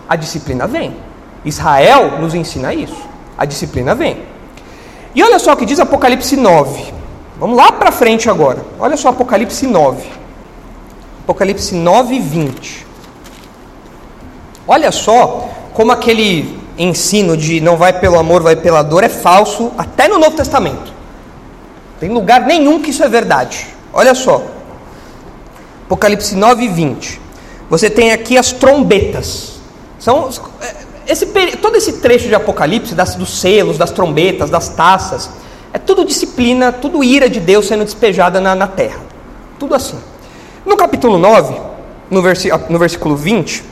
A disciplina vem. Israel nos ensina isso. A disciplina vem. E olha só o que diz Apocalipse 9. Vamos lá para frente agora. Olha só Apocalipse 9. Apocalipse 9, 20. Olha só como aquele ensino de não vai pelo amor, vai pela dor é falso, até no Novo Testamento. Tem lugar nenhum que isso é verdade. Olha só. Apocalipse 9, 20. Você tem aqui as trombetas. São é, esse, todo esse trecho de Apocalipse, das, dos selos, das trombetas, das taças, é tudo disciplina, tudo ira de Deus sendo despejada na, na terra. Tudo assim. No capítulo 9, no, no versículo 20,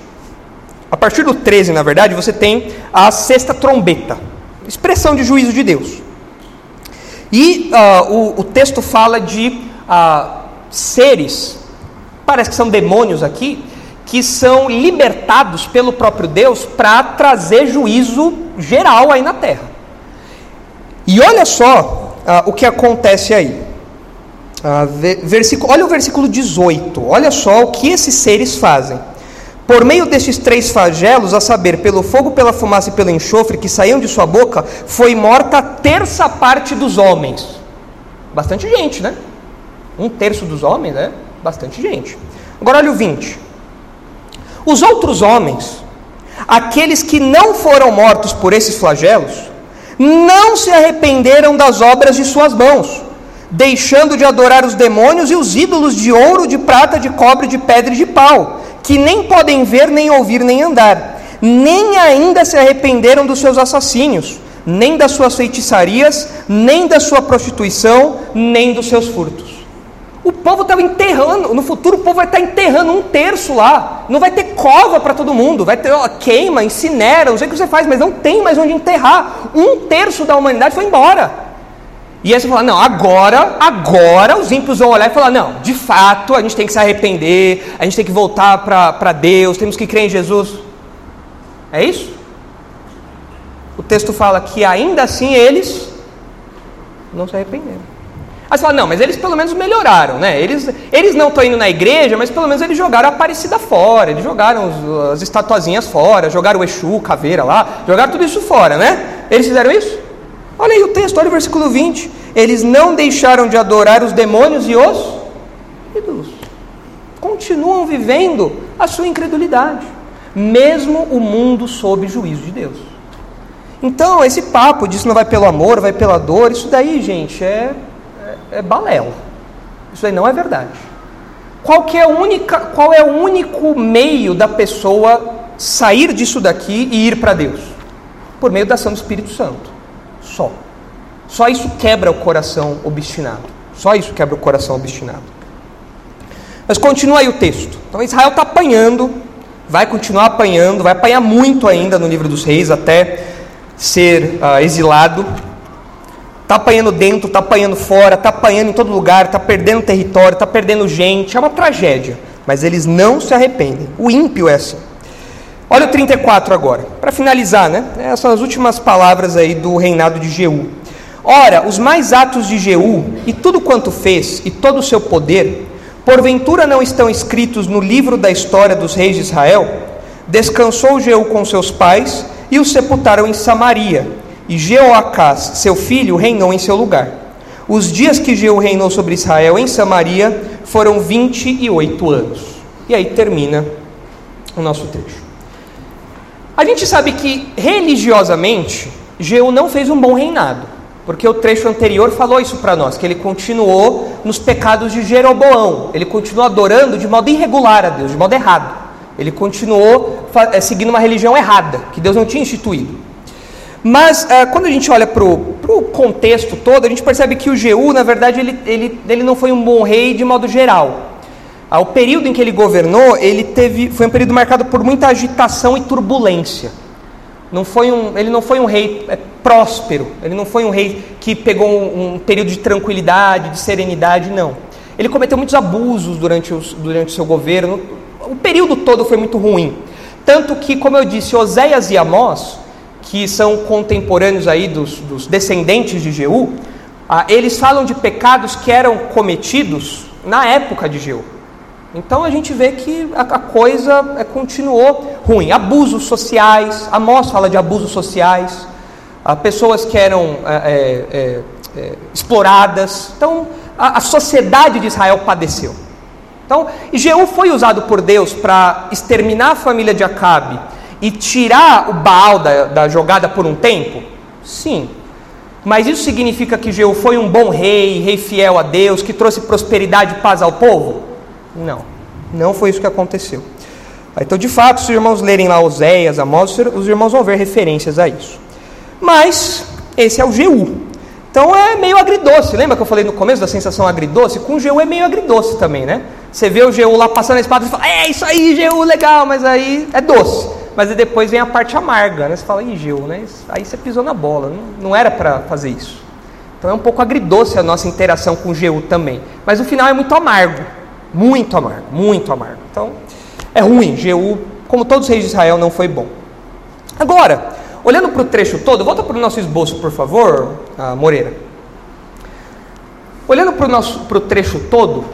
a partir do 13, na verdade, você tem a sexta trombeta, expressão de juízo de Deus. E uh, o, o, texto fala de uh, seres, parece que são demônios aqui, que são libertados pelo próprio Deus para trazer juízo geral aí na terra. E olha só uh, o que acontece aí. Uh, olha o versículo 18, olha só o que esses seres fazem. Por meio destes três flagelos, a saber, pelo fogo, pela fumaça e pelo enxofre que saíam de sua boca, foi morta a terça parte dos homens. Bastante gente, né? Um terço dos homens, é bastante gente. Agora olha o 20. Os outros homens, aqueles que não foram mortos por esses flagelos, não se arrependeram das obras de suas mãos, deixando de adorar os demônios e os ídolos de ouro, de prata, de cobre, de pedra e de pau, que nem podem ver, nem ouvir, nem andar, nem ainda se arrependeram dos seus assassínios nem das suas feitiçarias, nem da sua prostituição, nem dos seus furtos. O povo estava enterrando, no futuro o povo vai estar enterrando um terço lá. Não vai ter cova para todo mundo, vai ter ó, queima, incinera, não sei o que você faz, mas não tem mais onde enterrar. Um terço da humanidade foi embora. E aí você fala, não, agora, agora os ímpios vão olhar e falar, não, de fato a gente tem que se arrepender, a gente tem que voltar para Deus, temos que crer em Jesus. É isso? o texto fala que ainda assim eles não se arrependeram. Aí você fala, não, mas eles pelo menos melhoraram, né? Eles, eles não estão indo na igreja, mas pelo menos eles jogaram a Aparecida fora, eles jogaram os, as estatuazinhas fora, jogaram o Exu, caveira lá, jogaram tudo isso fora, né? Eles fizeram isso? Olha aí o texto, olha o versículo 20. Eles não deixaram de adorar os demônios e os ídolos. Continuam vivendo a sua incredulidade, mesmo o mundo sob juízo de Deus. Então, esse papo disso não vai pelo amor, vai pela dor, isso daí, gente, é, é, é balela. Isso aí não é verdade. Qual, é única, qual é o único meio da pessoa sair disso daqui e ir para Deus? Por meio da ação do Espírito Santo. Só. Só isso quebra o coração obstinado. Só isso quebra o coração obstinado. Mas continua aí o texto. Então Israel está apanhando, vai continuar apanhando, vai apanhar muito ainda no livro dos reis, até ser uh, exilado, está apanhando dentro, está apanhando fora, está apanhando em todo lugar, está perdendo território, está perdendo gente, é uma tragédia. Mas eles não se arrependem. O ímpio é assim. Olha o 34 agora, para finalizar, né? Essas são as últimas palavras aí do reinado de Jeú. Ora, os mais atos de Jeú e tudo quanto fez e todo o seu poder, porventura não estão escritos no livro da história dos reis de Israel? Descansou Jeú com seus pais e o sepultaram em Samaria. E Jeoacás, seu filho, reinou em seu lugar. Os dias que Jeú reinou sobre Israel em Samaria foram 28 anos. E aí termina o nosso trecho. A gente sabe que religiosamente Jeú não fez um bom reinado, porque o trecho anterior falou isso para nós, que ele continuou nos pecados de Jeroboão, ele continuou adorando de modo irregular a Deus, de modo errado. Ele continuou é, seguindo uma religião errada, que Deus não tinha instituído. Mas é, quando a gente olha para o contexto todo, a gente percebe que o Jeú, na verdade, ele, ele, ele não foi um bom rei de modo geral. O período em que ele governou, ele teve, foi um período marcado por muita agitação e turbulência. Não foi um, ele não foi um rei é, próspero, ele não foi um rei que pegou um, um, período de tranquilidade, de serenidade, não. Ele cometeu muitos abusos durante, durante o seu governo, o período todo foi muito ruim. Tanto que, como eu disse, Oséias e Amós, que são contemporâneos aí dos, dos descendentes de Jeú, ah, eles falam de pecados que eram cometidos na época de Jeú. Então a gente vê que a, a coisa é, continuou ruim. Abusos sociais, Amós fala de abusos sociais, pessoas que eram é, é, é, exploradas. Então a, a sociedade de Israel padeceu. Então, Jeú foi usado por Deus para exterminar a família de Acabe e tirar o Baal da, da jogada por um tempo? Sim. Mas isso significa que Jeú foi um bom rei, rei fiel a Deus, que trouxe prosperidade e paz ao povo? Não. Não foi isso que aconteceu. Então, de fato, se os irmãos lerem lá Oséias, Amós, os irmãos vão ver referências a isso. Mas, esse é o Jeú. Então é meio agridoce. Lembra que eu falei no começo da sensação agridoce? Com o Jeú é meio agridoce também, né? Você vê o Jeú lá passando a espada e fala, é isso aí, Jeú, legal, mas aí é doce. Mas aí depois vem a parte amarga, né? Você fala, ih, Jeú, né? Aí você pisou na bola, não, não era para fazer isso. Então é um pouco agridoce a nossa interação com o Jeú também. Mas o final é muito amargo, muito amargo, muito amargo. Então é ruim, Jeú, como todos os reis de Israel, não foi bom. Agora, Olhando para o trecho todo, volta para o nosso esboço, por favor, Moreira. Olhando para o nosso para o trecho todo,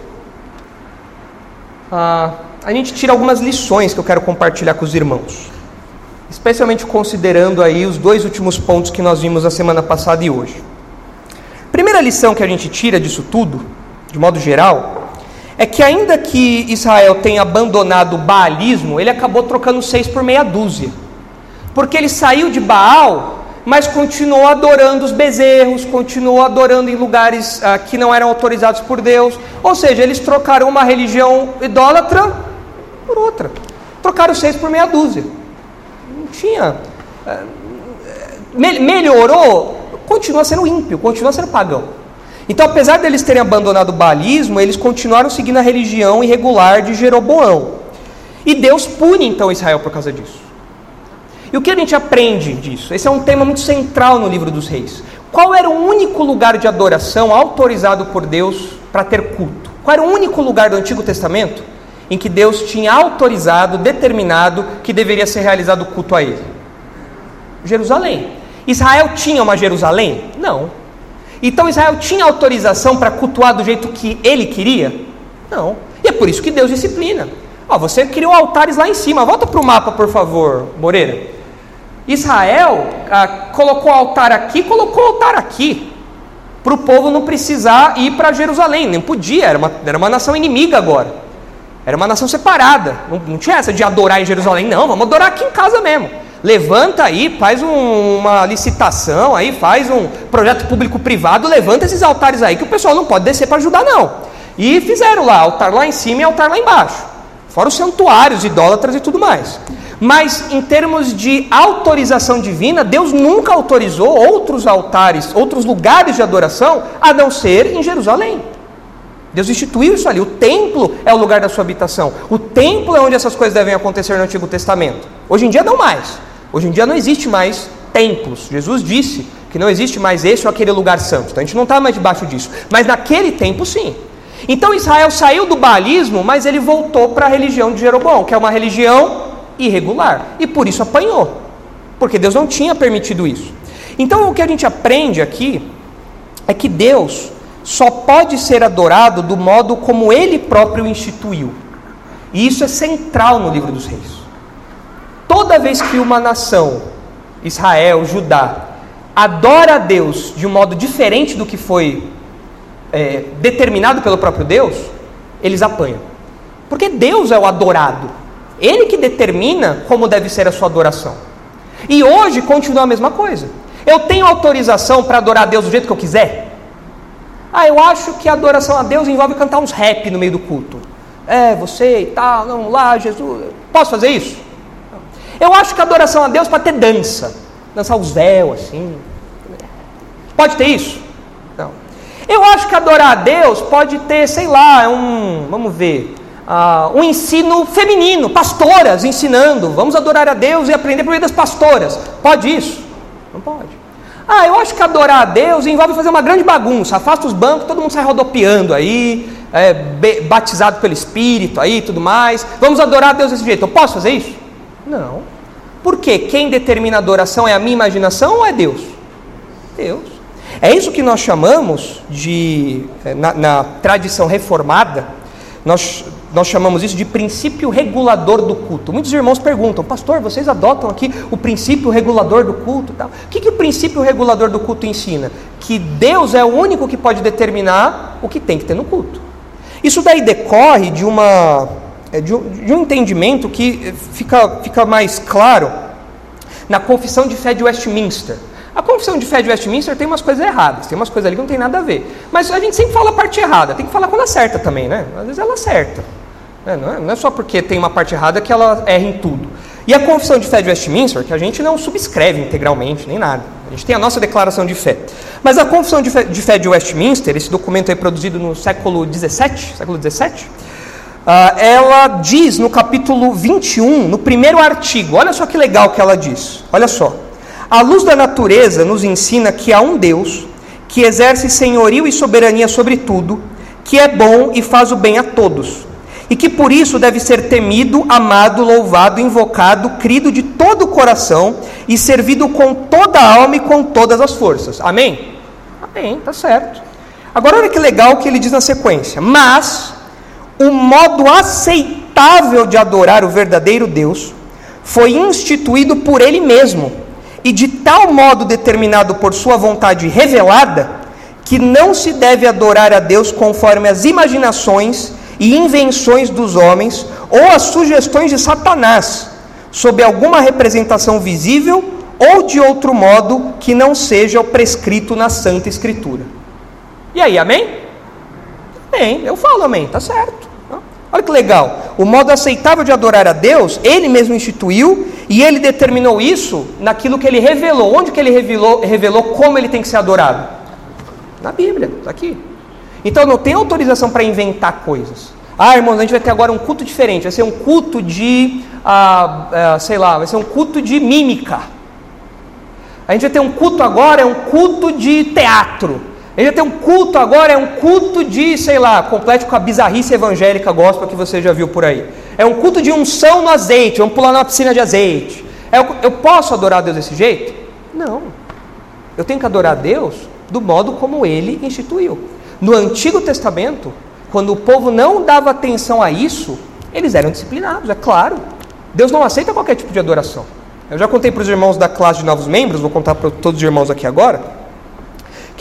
a gente tira algumas lições que eu quero compartilhar com os irmãos, especialmente considerando aí os dois últimos pontos que nós vimos a semana passada e hoje. Primeira lição que a gente tira disso tudo, de modo geral, é que ainda que Israel tenha abandonado o baalismo, ele acabou trocando seis por meia dúzia. Porque ele saiu de Baal, mas continuou adorando os bezerros, continuou adorando em lugares ah, que não eram autorizados por Deus. Ou seja, eles trocaram uma religião idólatra por outra. Trocaram seis por meia dúzia. Não tinha. Ah, me melhorou, continua sendo ímpio, continua sendo pagão. Então, apesar deles terem abandonado o baalismo, eles continuaram seguindo a religião irregular de Jeroboão. E Deus pune então Israel por causa disso. E o que a gente aprende disso? Esse é um tema muito central no livro dos reis. Qual era o único lugar de adoração autorizado por Deus para ter culto? Qual era o único lugar do Antigo Testamento em que Deus tinha autorizado, determinado que deveria ser realizado o culto a ele? Jerusalém. Israel tinha uma Jerusalém? Não. Então Israel tinha autorização para cultuar do jeito que ele queria? Não. E é por isso que Deus disciplina. Ó, você criou altares lá em cima. Volta para o mapa, por favor, Moreira. Israel ah, colocou altar aqui, colocou altar aqui. Para o povo não precisar ir para Jerusalém. Nem podia, era uma, era uma nação inimiga agora. Era uma nação separada. Não, não tinha essa de adorar em Jerusalém. Não, vamos adorar aqui em casa mesmo. Levanta aí, faz um, uma licitação aí, faz um projeto público-privado, levanta esses altares aí que o pessoal não pode descer para ajudar, não. E fizeram lá, altar lá em cima e altar lá embaixo. Fora os santuários, idólatras e tudo mais. Mas em termos de autorização divina, Deus nunca autorizou outros altares, outros lugares de adoração, a não ser em Jerusalém. Deus instituiu isso ali. O templo é o lugar da sua habitação. O templo é onde essas coisas devem acontecer no Antigo Testamento. Hoje em dia não mais. Hoje em dia não existe mais templos. Jesus disse que não existe mais esse ou aquele lugar santo. Então a gente não está mais debaixo disso. Mas naquele tempo, sim. Então Israel saiu do baalismo, mas ele voltou para a religião de Jeroboão, que é uma religião irregular. E por isso apanhou. Porque Deus não tinha permitido isso. Então o que a gente aprende aqui é que Deus só pode ser adorado do modo como ele próprio instituiu. E isso é central no livro dos reis. Toda vez que uma nação, Israel, Judá, adora a Deus de um modo diferente do que foi é, determinado pelo próprio Deus, eles apanham. Porque Deus é o adorado. Ele que determina como deve ser a sua adoração. E hoje continua a mesma coisa. Eu tenho autorização para adorar a Deus do jeito que eu quiser? Ah, eu acho que a adoração a Deus envolve cantar uns rap no meio do culto. É, você e tal, não, lá, Jesus. Posso fazer isso? Eu acho que a adoração a Deus pode ter dança. Dançar os véus, assim. Pode ter isso? Não. Eu acho que adorar a Deus pode ter, sei lá, um. Vamos ver. Uh, um ensino feminino, pastoras ensinando. Vamos adorar a Deus e aprender por meio das pastoras. Pode isso? Não pode. Ah, eu acho que adorar a Deus envolve fazer uma grande bagunça. Afasta os bancos, todo mundo sai rodopiando aí, é, batizado pelo Espírito aí tudo mais. Vamos adorar a Deus desse jeito. Eu posso fazer isso? Não. Por quê? Quem determina a adoração é a minha imaginação ou é Deus? Deus. É isso que nós chamamos de, é, na, na tradição reformada, nós, nós chamamos isso de princípio regulador do culto. Muitos irmãos perguntam, pastor, vocês adotam aqui o princípio regulador do culto? Tal. O que, que o princípio regulador do culto ensina? Que Deus é o único que pode determinar o que tem que ter no culto. Isso daí decorre de uma de um, de um entendimento que fica, fica mais claro na confissão de fé de Westminster. A confissão de fé de Westminster tem umas coisas erradas, tem umas coisas ali que não tem nada a ver. Mas a gente sempre fala a parte errada, tem que falar quando acerta também, né? Às vezes ela acerta. Né? Não, é, não é só porque tem uma parte errada que ela erra em tudo. E a confissão de fé de Westminster, que a gente não subscreve integralmente, nem nada. A gente tem a nossa declaração de fé. Mas a confissão de fé de, fé de Westminster, esse documento é produzido no século XVII, século XVII, Uh, ela diz no capítulo 21, no primeiro artigo, olha só que legal que ela diz, olha só. A luz da natureza nos ensina que há um Deus que exerce senhorio e soberania sobre tudo, que é bom e faz o bem a todos, e que por isso deve ser temido, amado, louvado, invocado, crido de todo o coração e servido com toda a alma e com todas as forças. Amém? Amém, tá certo. Agora olha que legal que ele diz na sequência: Mas o modo aceitável de adorar o verdadeiro Deus foi instituído por Ele mesmo e de tal modo determinado por Sua vontade revelada que não se deve adorar a Deus conforme as imaginações e invenções dos homens ou as sugestões de Satanás, sob alguma representação visível ou de outro modo que não seja o prescrito na Santa Escritura. E aí, amém? Amém, eu falo amém, tá certo. Olha que legal. O modo aceitável de adorar a Deus, ele mesmo instituiu e ele determinou isso naquilo que ele revelou. Onde que ele revelou, revelou como ele tem que ser adorado? Na Bíblia, está aqui. Então não tem autorização para inventar coisas. Ah, irmãos, a gente vai ter agora um culto diferente. Vai ser um culto de, ah, ah, sei lá, vai ser um culto de mímica. A gente vai ter um culto agora, é um culto de teatro. Ele tem um culto agora, é um culto de, sei lá, complete com a bizarrice evangélica gospel que você já viu por aí. É um culto de unção no azeite, vamos pular na piscina de azeite. É, eu posso adorar Deus desse jeito? Não. Eu tenho que adorar Deus do modo como ele instituiu. No Antigo Testamento, quando o povo não dava atenção a isso, eles eram disciplinados, é claro. Deus não aceita qualquer tipo de adoração. Eu já contei para os irmãos da classe de novos membros, vou contar para todos os irmãos aqui agora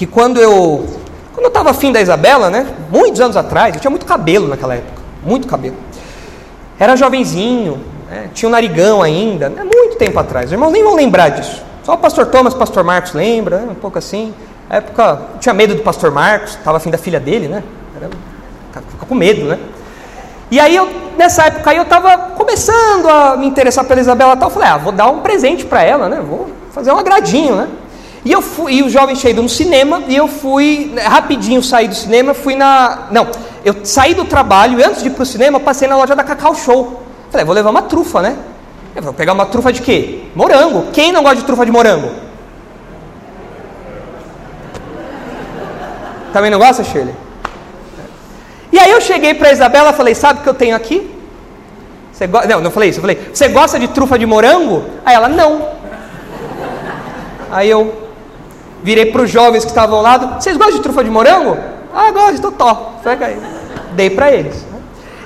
que quando eu quando eu estava afim da Isabela, né, muitos anos atrás, eu tinha muito cabelo naquela época, muito cabelo. Era jovenzinho, né, tinha um narigão ainda, né, muito tempo atrás. Os irmãos nem vão lembrar disso. Só o pastor Thomas, pastor Marcos lembra, né, um pouco assim. Na época, eu tinha medo do pastor Marcos, estava afim da filha dele, né? Era, fica com medo, né? E aí, eu, nessa época aí, eu estava começando a me interessar pela Isabela e tal. Eu falei, ah, vou dar um presente para ela, né? Vou fazer um agradinho, né? E eu fui, e o jovem ido no cinema, e eu fui, rapidinho saí do cinema, fui na. Não, eu saí do trabalho e antes de ir para o cinema, passei na loja da Cacau Show. Falei, vou levar uma trufa, né? Eu vou pegar uma trufa de quê? Morango. Quem não gosta de trufa de morango? Também não gosta, Shirley? E aí eu cheguei para Isabela e falei, sabe o que eu tenho aqui? Você go... Não, não falei isso, eu falei, você gosta de trufa de morango? Aí ela, não. Aí eu, Virei para os jovens que estavam ao lado: Vocês gostam de trufa de morango? Ah, gosto, então tó. Dei para eles.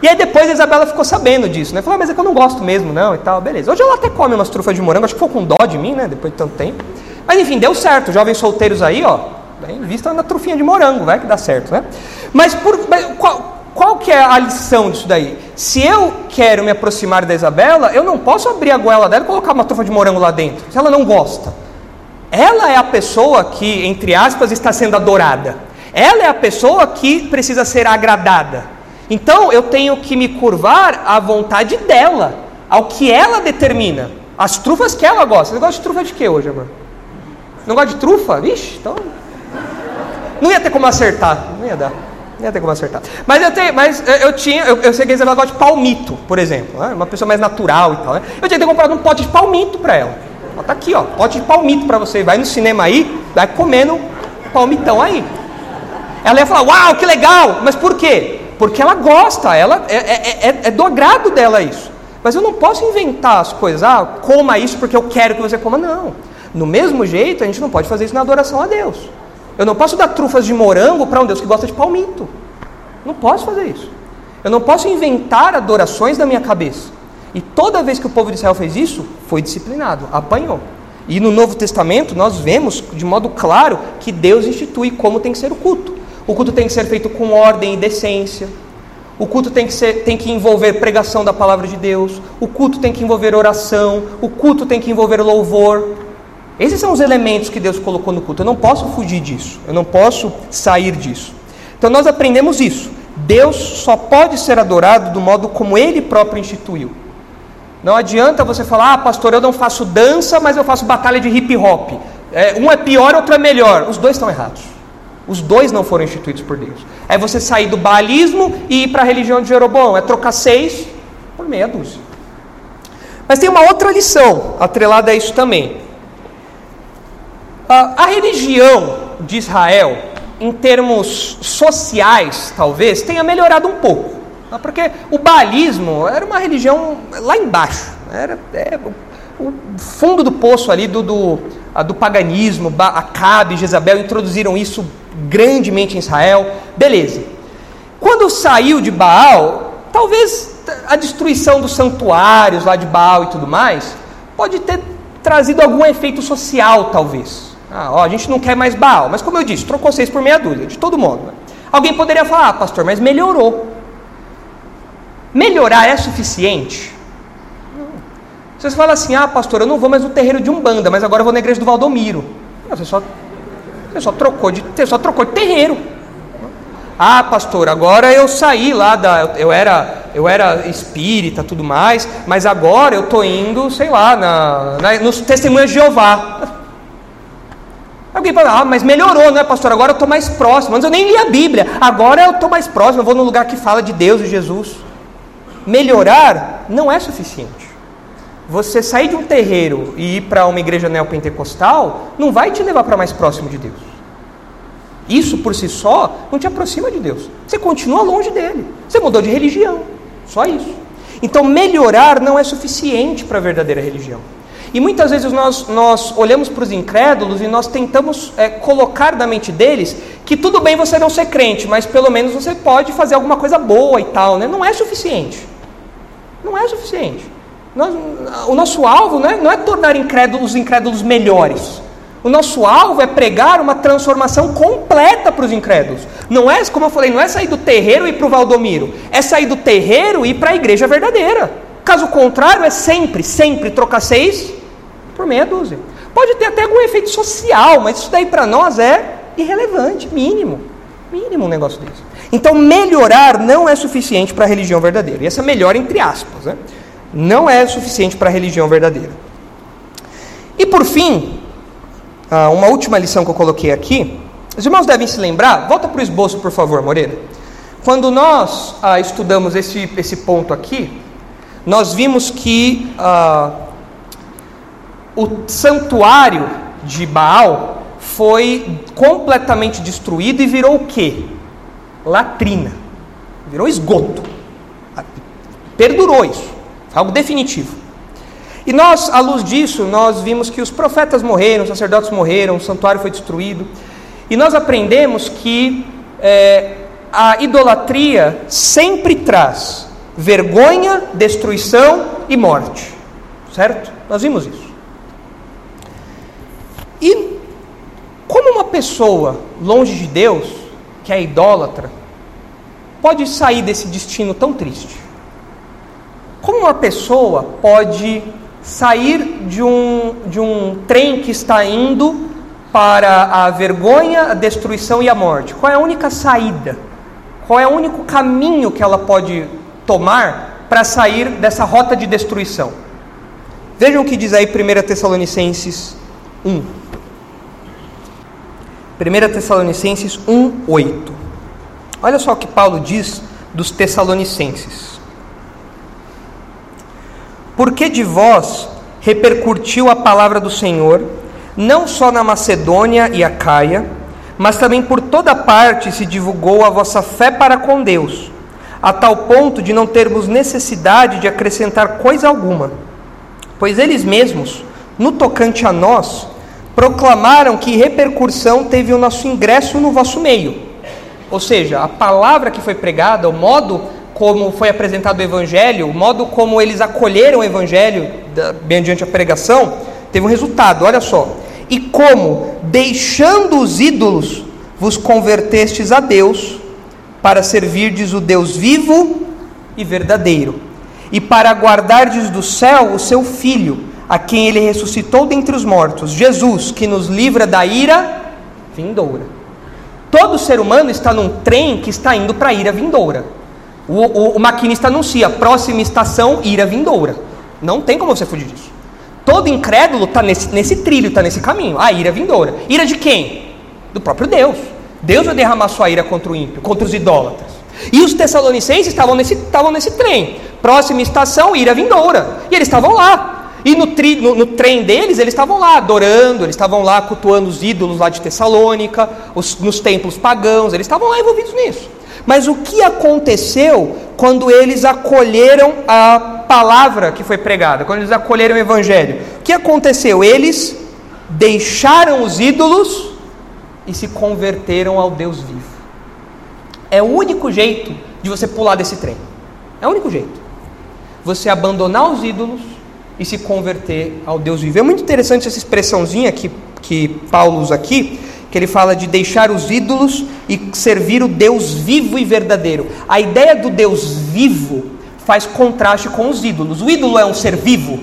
E aí depois a Isabela ficou sabendo disso, né? Falou, ah, mas é que eu não gosto mesmo, não, e tal, beleza. Hoje ela até come umas trufas de morango, acho que foi com dó de mim, né? Depois de tanto tempo. Mas enfim, deu certo. Jovens solteiros aí, ó, bem vista na trufinha de morango, vai que dá certo, né? Mas, por, mas qual, qual que é a lição disso daí? Se eu quero me aproximar da Isabela, eu não posso abrir a goela dela e colocar uma trufa de morango lá dentro, se ela não gosta. Ela é a pessoa que, entre aspas, está sendo adorada. Ela é a pessoa que precisa ser agradada. Então eu tenho que me curvar à vontade dela, ao que ela determina. As trufas que ela gosta. Você gosta de trufa de quê hoje, amor? Não gosta de trufa? Vixe, então. Não ia ter como acertar. Não ia dar. Não ia ter como acertar. Mas eu, tenho, mas eu tinha. Eu, eu sei que ela gosta de palmito, por exemplo. Né? Uma pessoa mais natural e tal. Né? Eu tinha que ter comprado um pote de palmito para ela. Ó, tá aqui, ó, pote de palmito para você. Vai no cinema aí, vai comendo palmitão aí. Ela ia falar, uau, que legal! Mas por quê? Porque ela gosta, ela é, é, é, é do agrado dela isso. Mas eu não posso inventar as coisas, ah, coma isso porque eu quero que você coma. Não. No mesmo jeito, a gente não pode fazer isso na adoração a Deus. Eu não posso dar trufas de morango para um Deus que gosta de palmito. Não posso fazer isso. Eu não posso inventar adorações da minha cabeça. E toda vez que o povo de Israel fez isso, foi disciplinado, apanhou. E no Novo Testamento nós vemos de modo claro que Deus institui como tem que ser o culto. O culto tem que ser feito com ordem e decência. O culto tem que, ser, tem que envolver pregação da palavra de Deus. O culto tem que envolver oração. O culto tem que envolver louvor. Esses são os elementos que Deus colocou no culto. Eu não posso fugir disso. Eu não posso sair disso. Então nós aprendemos isso. Deus só pode ser adorado do modo como Ele próprio instituiu. Não adianta você falar, ah, pastor, eu não faço dança, mas eu faço batalha de hip hop. É, um é pior, outro é melhor. Os dois estão errados. Os dois não foram instituídos por Deus. É você sair do baalismo e ir para a religião de Jeroboão. É trocar seis por meia dúzia. Mas tem uma outra lição atrelada a isso também. A, a religião de Israel, em termos sociais, talvez, tenha melhorado um pouco. Porque o baalismo era uma religião lá embaixo, era é, o fundo do poço ali do, do, do paganismo, Acabe, Jezabel introduziram isso grandemente em Israel. Beleza. Quando saiu de Baal, talvez a destruição dos santuários lá de Baal e tudo mais, pode ter trazido algum efeito social, talvez. Ah, ó, a gente não quer mais Baal, mas como eu disse, trocou seis por meia dúzia, de todo mundo. Né? Alguém poderia falar, ah, pastor, mas melhorou. Melhorar é suficiente? Se você fala assim, ah, pastor, eu não vou mais no terreiro de Umbanda, mas agora eu vou na igreja do Valdomiro. Não, você, só, você, só trocou de, você só trocou de terreiro. Ah, pastor, agora eu saí lá da. Eu era, eu era espírita tudo mais, mas agora eu estou indo, sei lá, na, na, nos testemunhos de Jeová. Alguém fala, ah, mas melhorou, não é, pastor? Agora eu estou mais próximo. Antes eu nem li a Bíblia, agora eu estou mais próximo, eu vou num lugar que fala de Deus e Jesus. Melhorar não é suficiente. Você sair de um terreiro e ir para uma igreja neopentecostal não vai te levar para mais próximo de Deus. Isso por si só não te aproxima de Deus. Você continua longe dele. Você mudou de religião. Só isso. Então, melhorar não é suficiente para a verdadeira religião. E muitas vezes nós, nós olhamos para os incrédulos e nós tentamos é, colocar na mente deles que tudo bem você não ser crente, mas pelo menos você pode fazer alguma coisa boa e tal. Né? Não é suficiente. Não é suficiente. Nós, o nosso alvo né, não é tornar incrédulos, os incrédulos melhores. O nosso alvo é pregar uma transformação completa para os incrédulos. Não é, como eu falei, não é sair do terreiro e ir para o Valdomiro. É sair do terreiro e ir para a igreja verdadeira. Caso contrário, é sempre, sempre trocar seis por meia dúzia. Pode ter até algum efeito social, mas isso daí para nós é irrelevante, mínimo. Mínimo um negócio desse. Então, melhorar não é suficiente para a religião verdadeira. E essa melhora entre aspas, né? Não é suficiente para a religião verdadeira. E por fim, ah, uma última lição que eu coloquei aqui. Os irmãos devem se lembrar, volta para o esboço, por favor, Moreira. Quando nós ah, estudamos esse, esse ponto aqui, nós vimos que ah, o santuário de Baal foi completamente destruído e virou o quê? Latrina. Virou esgoto. Perdurou isso. Algo definitivo. E nós, à luz disso, nós vimos que os profetas morreram, os sacerdotes morreram, o santuário foi destruído. E nós aprendemos que é, a idolatria sempre traz vergonha, destruição e morte. Certo? Nós vimos isso. E como uma pessoa longe de Deus, que é idólatra, pode sair desse destino tão triste? Como uma pessoa pode sair de um, de um trem que está indo para a vergonha, a destruição e a morte? Qual é a única saída? Qual é o único caminho que ela pode tomar para sair dessa rota de destruição? Vejam o que diz aí 1 Tessalonicenses 1. 1 Tessalonicenses 1, 8. Olha só o que Paulo diz dos Tessalonicenses. Porque de vós repercutiu a palavra do Senhor, não só na Macedônia e Acaia, mas também por toda parte se divulgou a vossa fé para com Deus, a tal ponto de não termos necessidade de acrescentar coisa alguma. Pois eles mesmos, no tocante a nós, proclamaram que repercussão teve o nosso ingresso no vosso meio. Ou seja, a palavra que foi pregada, o modo como foi apresentado o Evangelho, o modo como eles acolheram o Evangelho mediante a pregação, teve um resultado, olha só. E como, deixando os ídolos, vos convertestes a Deus, para servirdes o Deus vivo e verdadeiro, e para guardardes do céu o seu Filho, a quem ele ressuscitou dentre os mortos, Jesus, que nos livra da ira vindoura. Todo ser humano está num trem que está indo para a ira vindoura. O, o, o maquinista anuncia, próxima estação, ira vindoura. Não tem como você fugir disso. Todo incrédulo está nesse, nesse trilho, está nesse caminho. A ira vindoura. Ira de quem? Do próprio Deus. Deus vai derramar sua ira contra o ímpio, contra os idólatras. E os tessalonicenses estavam nesse, estavam nesse trem. Próxima estação, ira vindoura. E eles estavam lá. E no, tri, no, no, trem deles, eles estavam lá adorando, eles estavam lá cultuando os ídolos lá de Tessalônica, os, nos templos pagãos, eles estavam lá envolvidos nisso. Mas o que aconteceu quando eles acolheram a palavra que foi pregada, quando eles acolheram o evangelho? O que aconteceu? Eles deixaram os ídolos e se converteram ao Deus vivo. É o único jeito de você pular desse trem. É o único jeito. Você abandonar os ídolos e se converter ao Deus vivo. É muito interessante essa expressãozinha que, que Paulo usa aqui, que ele fala de deixar os ídolos e servir o Deus vivo e verdadeiro. A ideia do Deus vivo faz contraste com os ídolos. O ídolo é um ser vivo.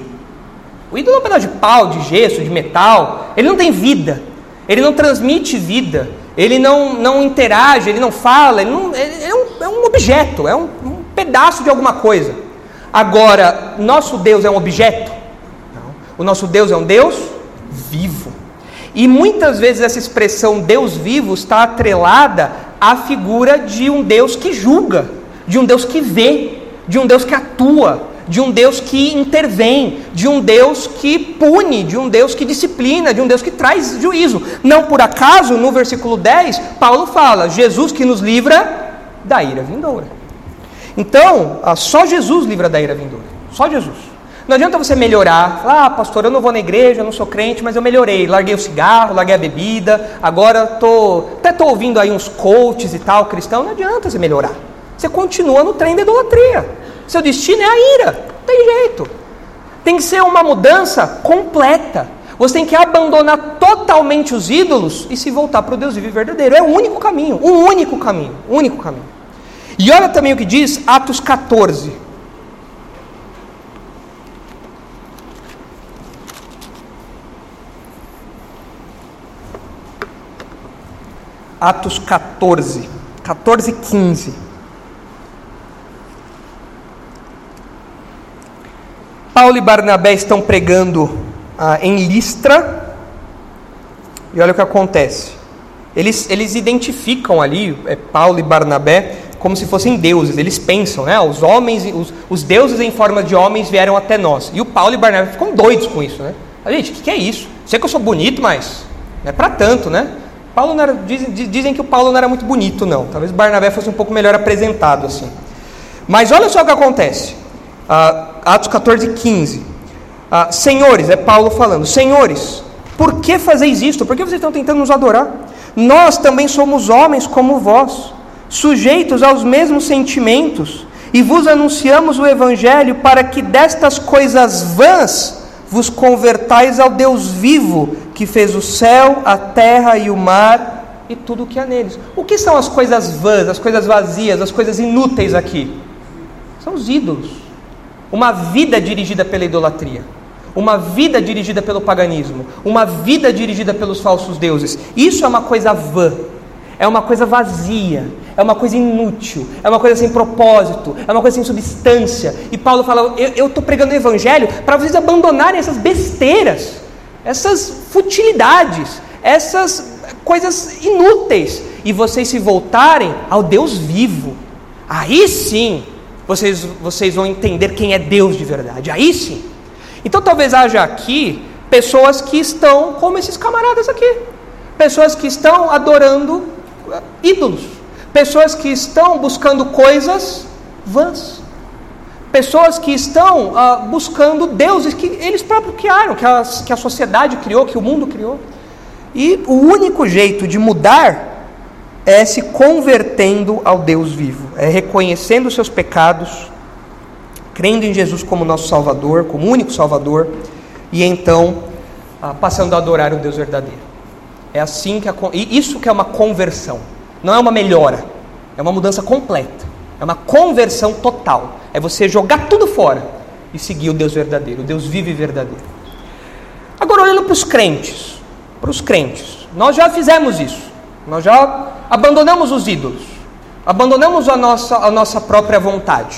O ídolo é um pedaço de pau, de gesso, de metal. Ele não tem vida. Ele não transmite vida. Ele não, não interage, ele não fala. Ele, não, ele é, um, é, um, objeto, é um, um pedaço de alguma coisa. Agora, nosso Deus é um objeto? Não. O nosso Deus é um Deus vivo. E muitas vezes essa expressão Deus vivo está atrelada à figura de um Deus que julga, de um Deus que vê, de um Deus que atua, de um Deus que intervém, de um Deus que pune, de um Deus que disciplina, de um Deus que traz juízo. Não por acaso, no versículo 10, Paulo fala: Jesus que nos livra da ira vindoura. Então, ah, só Jesus livra da ira vindoura. Só Jesus. Não adianta você melhorar. Ah, pastor, eu não vou na igreja, eu não sou crente, mas eu melhorei. Larguei o cigarro, larguei a bebida. Agora tô, até estou ouvindo aí uns coaches e tal, cristão. Não adianta você melhorar. Você continua no trem da idolatria. Seu destino é a ira. Não tem jeito. Tem que ser uma mudança completa. Você tem que abandonar totalmente os ídolos e se voltar para o Deus vivo verdadeiro. É o único caminho. O único caminho. O único caminho. E olha também o que diz Atos 14. Atos 14, 14 e 15. Paulo e Barnabé estão pregando ah, em Listra, e olha o que acontece. Eles, eles identificam ali, é, Paulo e Barnabé, como se fossem deuses. Eles pensam, né? Os homens, os, os deuses em forma de homens vieram até nós. E o Paulo e Barnabé ficam doidos com isso, né? Gente, o que, que, é isso? Sei que eu sou bonito, mas não é para tanto, né? Paulo era, dizem, dizem, que o Paulo não era muito bonito, não. Talvez Barnabé fosse um pouco melhor apresentado assim. Mas olha só o que acontece. Uh, Atos 14, 15. Uh, senhores, é Paulo falando: Senhores, por que fazeis isto? Por que vocês estão tentando nos adorar? Nós também somos homens como vós, sujeitos aos mesmos sentimentos, e vos anunciamos o Evangelho para que destas coisas vãs vos convertais ao Deus vivo que fez o céu, a terra e o mar e tudo o que há neles. O que são as coisas vãs, as coisas vazias, as coisas inúteis aqui? São os ídolos. Uma vida dirigida pela idolatria. Uma vida dirigida pelo paganismo. Uma vida dirigida pelos falsos deuses. Isso é uma coisa vã. É uma coisa vazia, é uma coisa inútil, é uma coisa sem propósito, é uma coisa sem substância. E Paulo fala: Eu estou pregando o evangelho para vocês abandonarem essas besteiras essas futilidades, essas coisas inúteis, e vocês se voltarem ao Deus vivo. Aí sim, vocês, vocês vão entender quem é Deus de verdade. Aí sim. Então talvez haja aqui pessoas que estão como esses camaradas aqui. Pessoas que estão adorando ídolos. Pessoas que estão buscando coisas vãs. Pessoas que estão ah, buscando deuses que eles próprios criaram, que a, que a sociedade criou, que o mundo criou. E o único jeito de mudar é se convertendo ao Deus vivo, é reconhecendo os seus pecados, crendo em Jesus como nosso Salvador, como único Salvador, e então ah, passando a adorar o Deus verdadeiro. É assim que a, isso que é uma conversão, não é uma melhora, é uma mudança completa. É uma conversão total. É você jogar tudo fora e seguir o Deus verdadeiro, o Deus vivo e verdadeiro. Agora, olhando para os crentes, para os crentes, nós já fizemos isso. Nós já abandonamos os ídolos, abandonamos a nossa, a nossa própria vontade.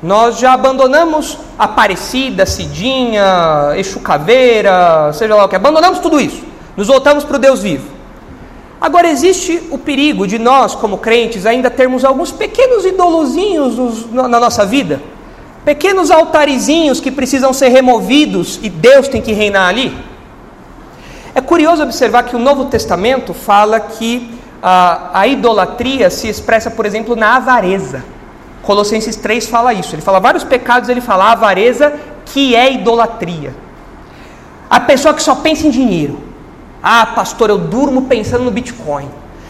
Nós já abandonamos Aparecida, Cidinha, Exu Caveira, seja lá o que, abandonamos tudo isso. Nos voltamos para o Deus vivo. Agora, existe o perigo de nós, como crentes, ainda termos alguns pequenos idolozinhos na nossa vida, pequenos altarizinhos que precisam ser removidos e Deus tem que reinar ali. É curioso observar que o Novo Testamento fala que a, a idolatria se expressa, por exemplo, na avareza. Colossenses 3 fala isso. Ele fala vários pecados, ele fala a avareza, que é idolatria. A pessoa que só pensa em dinheiro ah, pastor, eu durmo pensando no Bitcoin.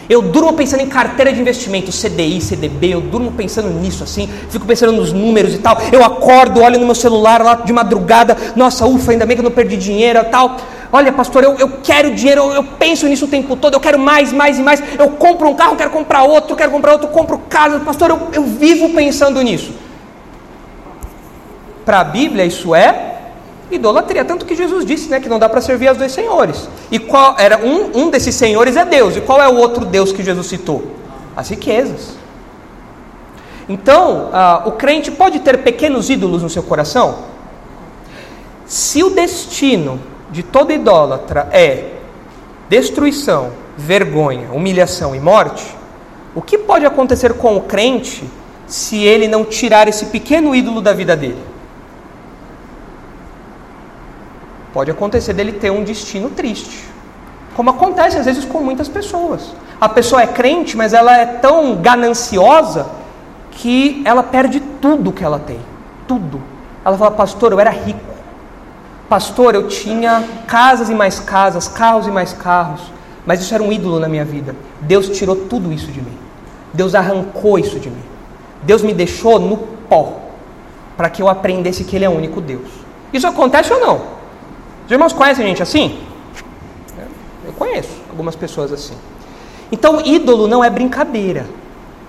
Eu durmo pensando em carteira de investimento, CDI, CDB, eu durmo pensando nisso assim, fico pensando nos números e tal. Eu acordo, olho no meu celular lá de madrugada, nossa, ufa, ainda bem que eu não perdi dinheiro e tal. Olha, pastor, eu, eu quero dinheiro, eu, eu, penso nisso o tempo todo, eu quero mais, mais e mais. Eu compro um carro, quero comprar outro, quero comprar outro, compro casa. Pastor, eu, eu vivo pensando nisso. Para a Bíblia, isso é idolatria. Tanto que Jesus disse né, que não dá para servir aos dois senhores. E qual era um, um desses senhores é Deus. E qual é o outro Deus que Jesus citou? As riquezas. Então, ah, o crente pode ter pequenos ídolos no seu coração? Se o destino de todo idólatra é destruição, vergonha, humilhação e morte, o que pode acontecer com o crente se ele não tirar esse pequeno ídolo da vida dele? Pode acontecer dele ter um destino triste, como acontece às vezes com muitas pessoas. A pessoa é crente, mas ela é tão gananciosa que ela perde tudo que ela tem, tudo. Ela fala, pastor, eu era rico, Pastor, eu tinha casas e mais casas, carros e mais carros, mas isso era um ídolo na minha vida. Deus tirou tudo isso de mim. Deus arrancou isso de mim. Deus me deixou no pó para que eu aprendesse que Ele é o único Deus. Isso acontece ou não? Os irmãos conhecem gente assim? Eu conheço algumas pessoas assim. Então, ídolo não é brincadeira.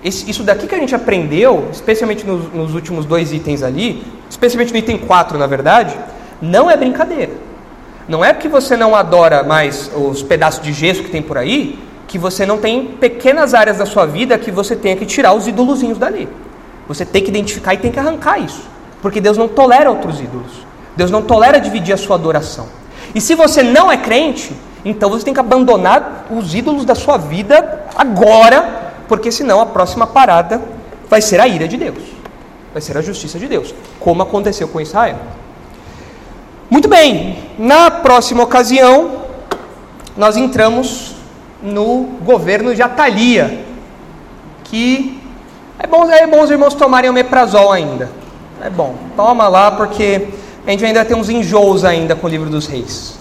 Isso daqui que a gente aprendeu, especialmente nos, nos últimos dois itens ali, especialmente no item 4, na verdade, não é brincadeira. Não é porque você não adora mais os pedaços de gesso que tem por aí, que você não tem pequenas áreas da sua vida que você tenha que tirar os ídolozinhos dali. Você tem que identificar e tem que arrancar isso. Porque Deus não tolera outros ídolos. Deus não tolera dividir a sua adoração. E se você não é crente, então você tem que abandonar os ídolos da sua vida agora, porque senão a próxima parada vai ser a ira de Deus. Vai ser a justiça de Deus, como aconteceu com Israel. Muito bem, na próxima ocasião, nós entramos no governo de Atalia, que é bom, é bom os irmãos tomarem o meprazol ainda. É bom, toma lá porque a gente ainda tem uns enjoos ainda com o livro dos reis.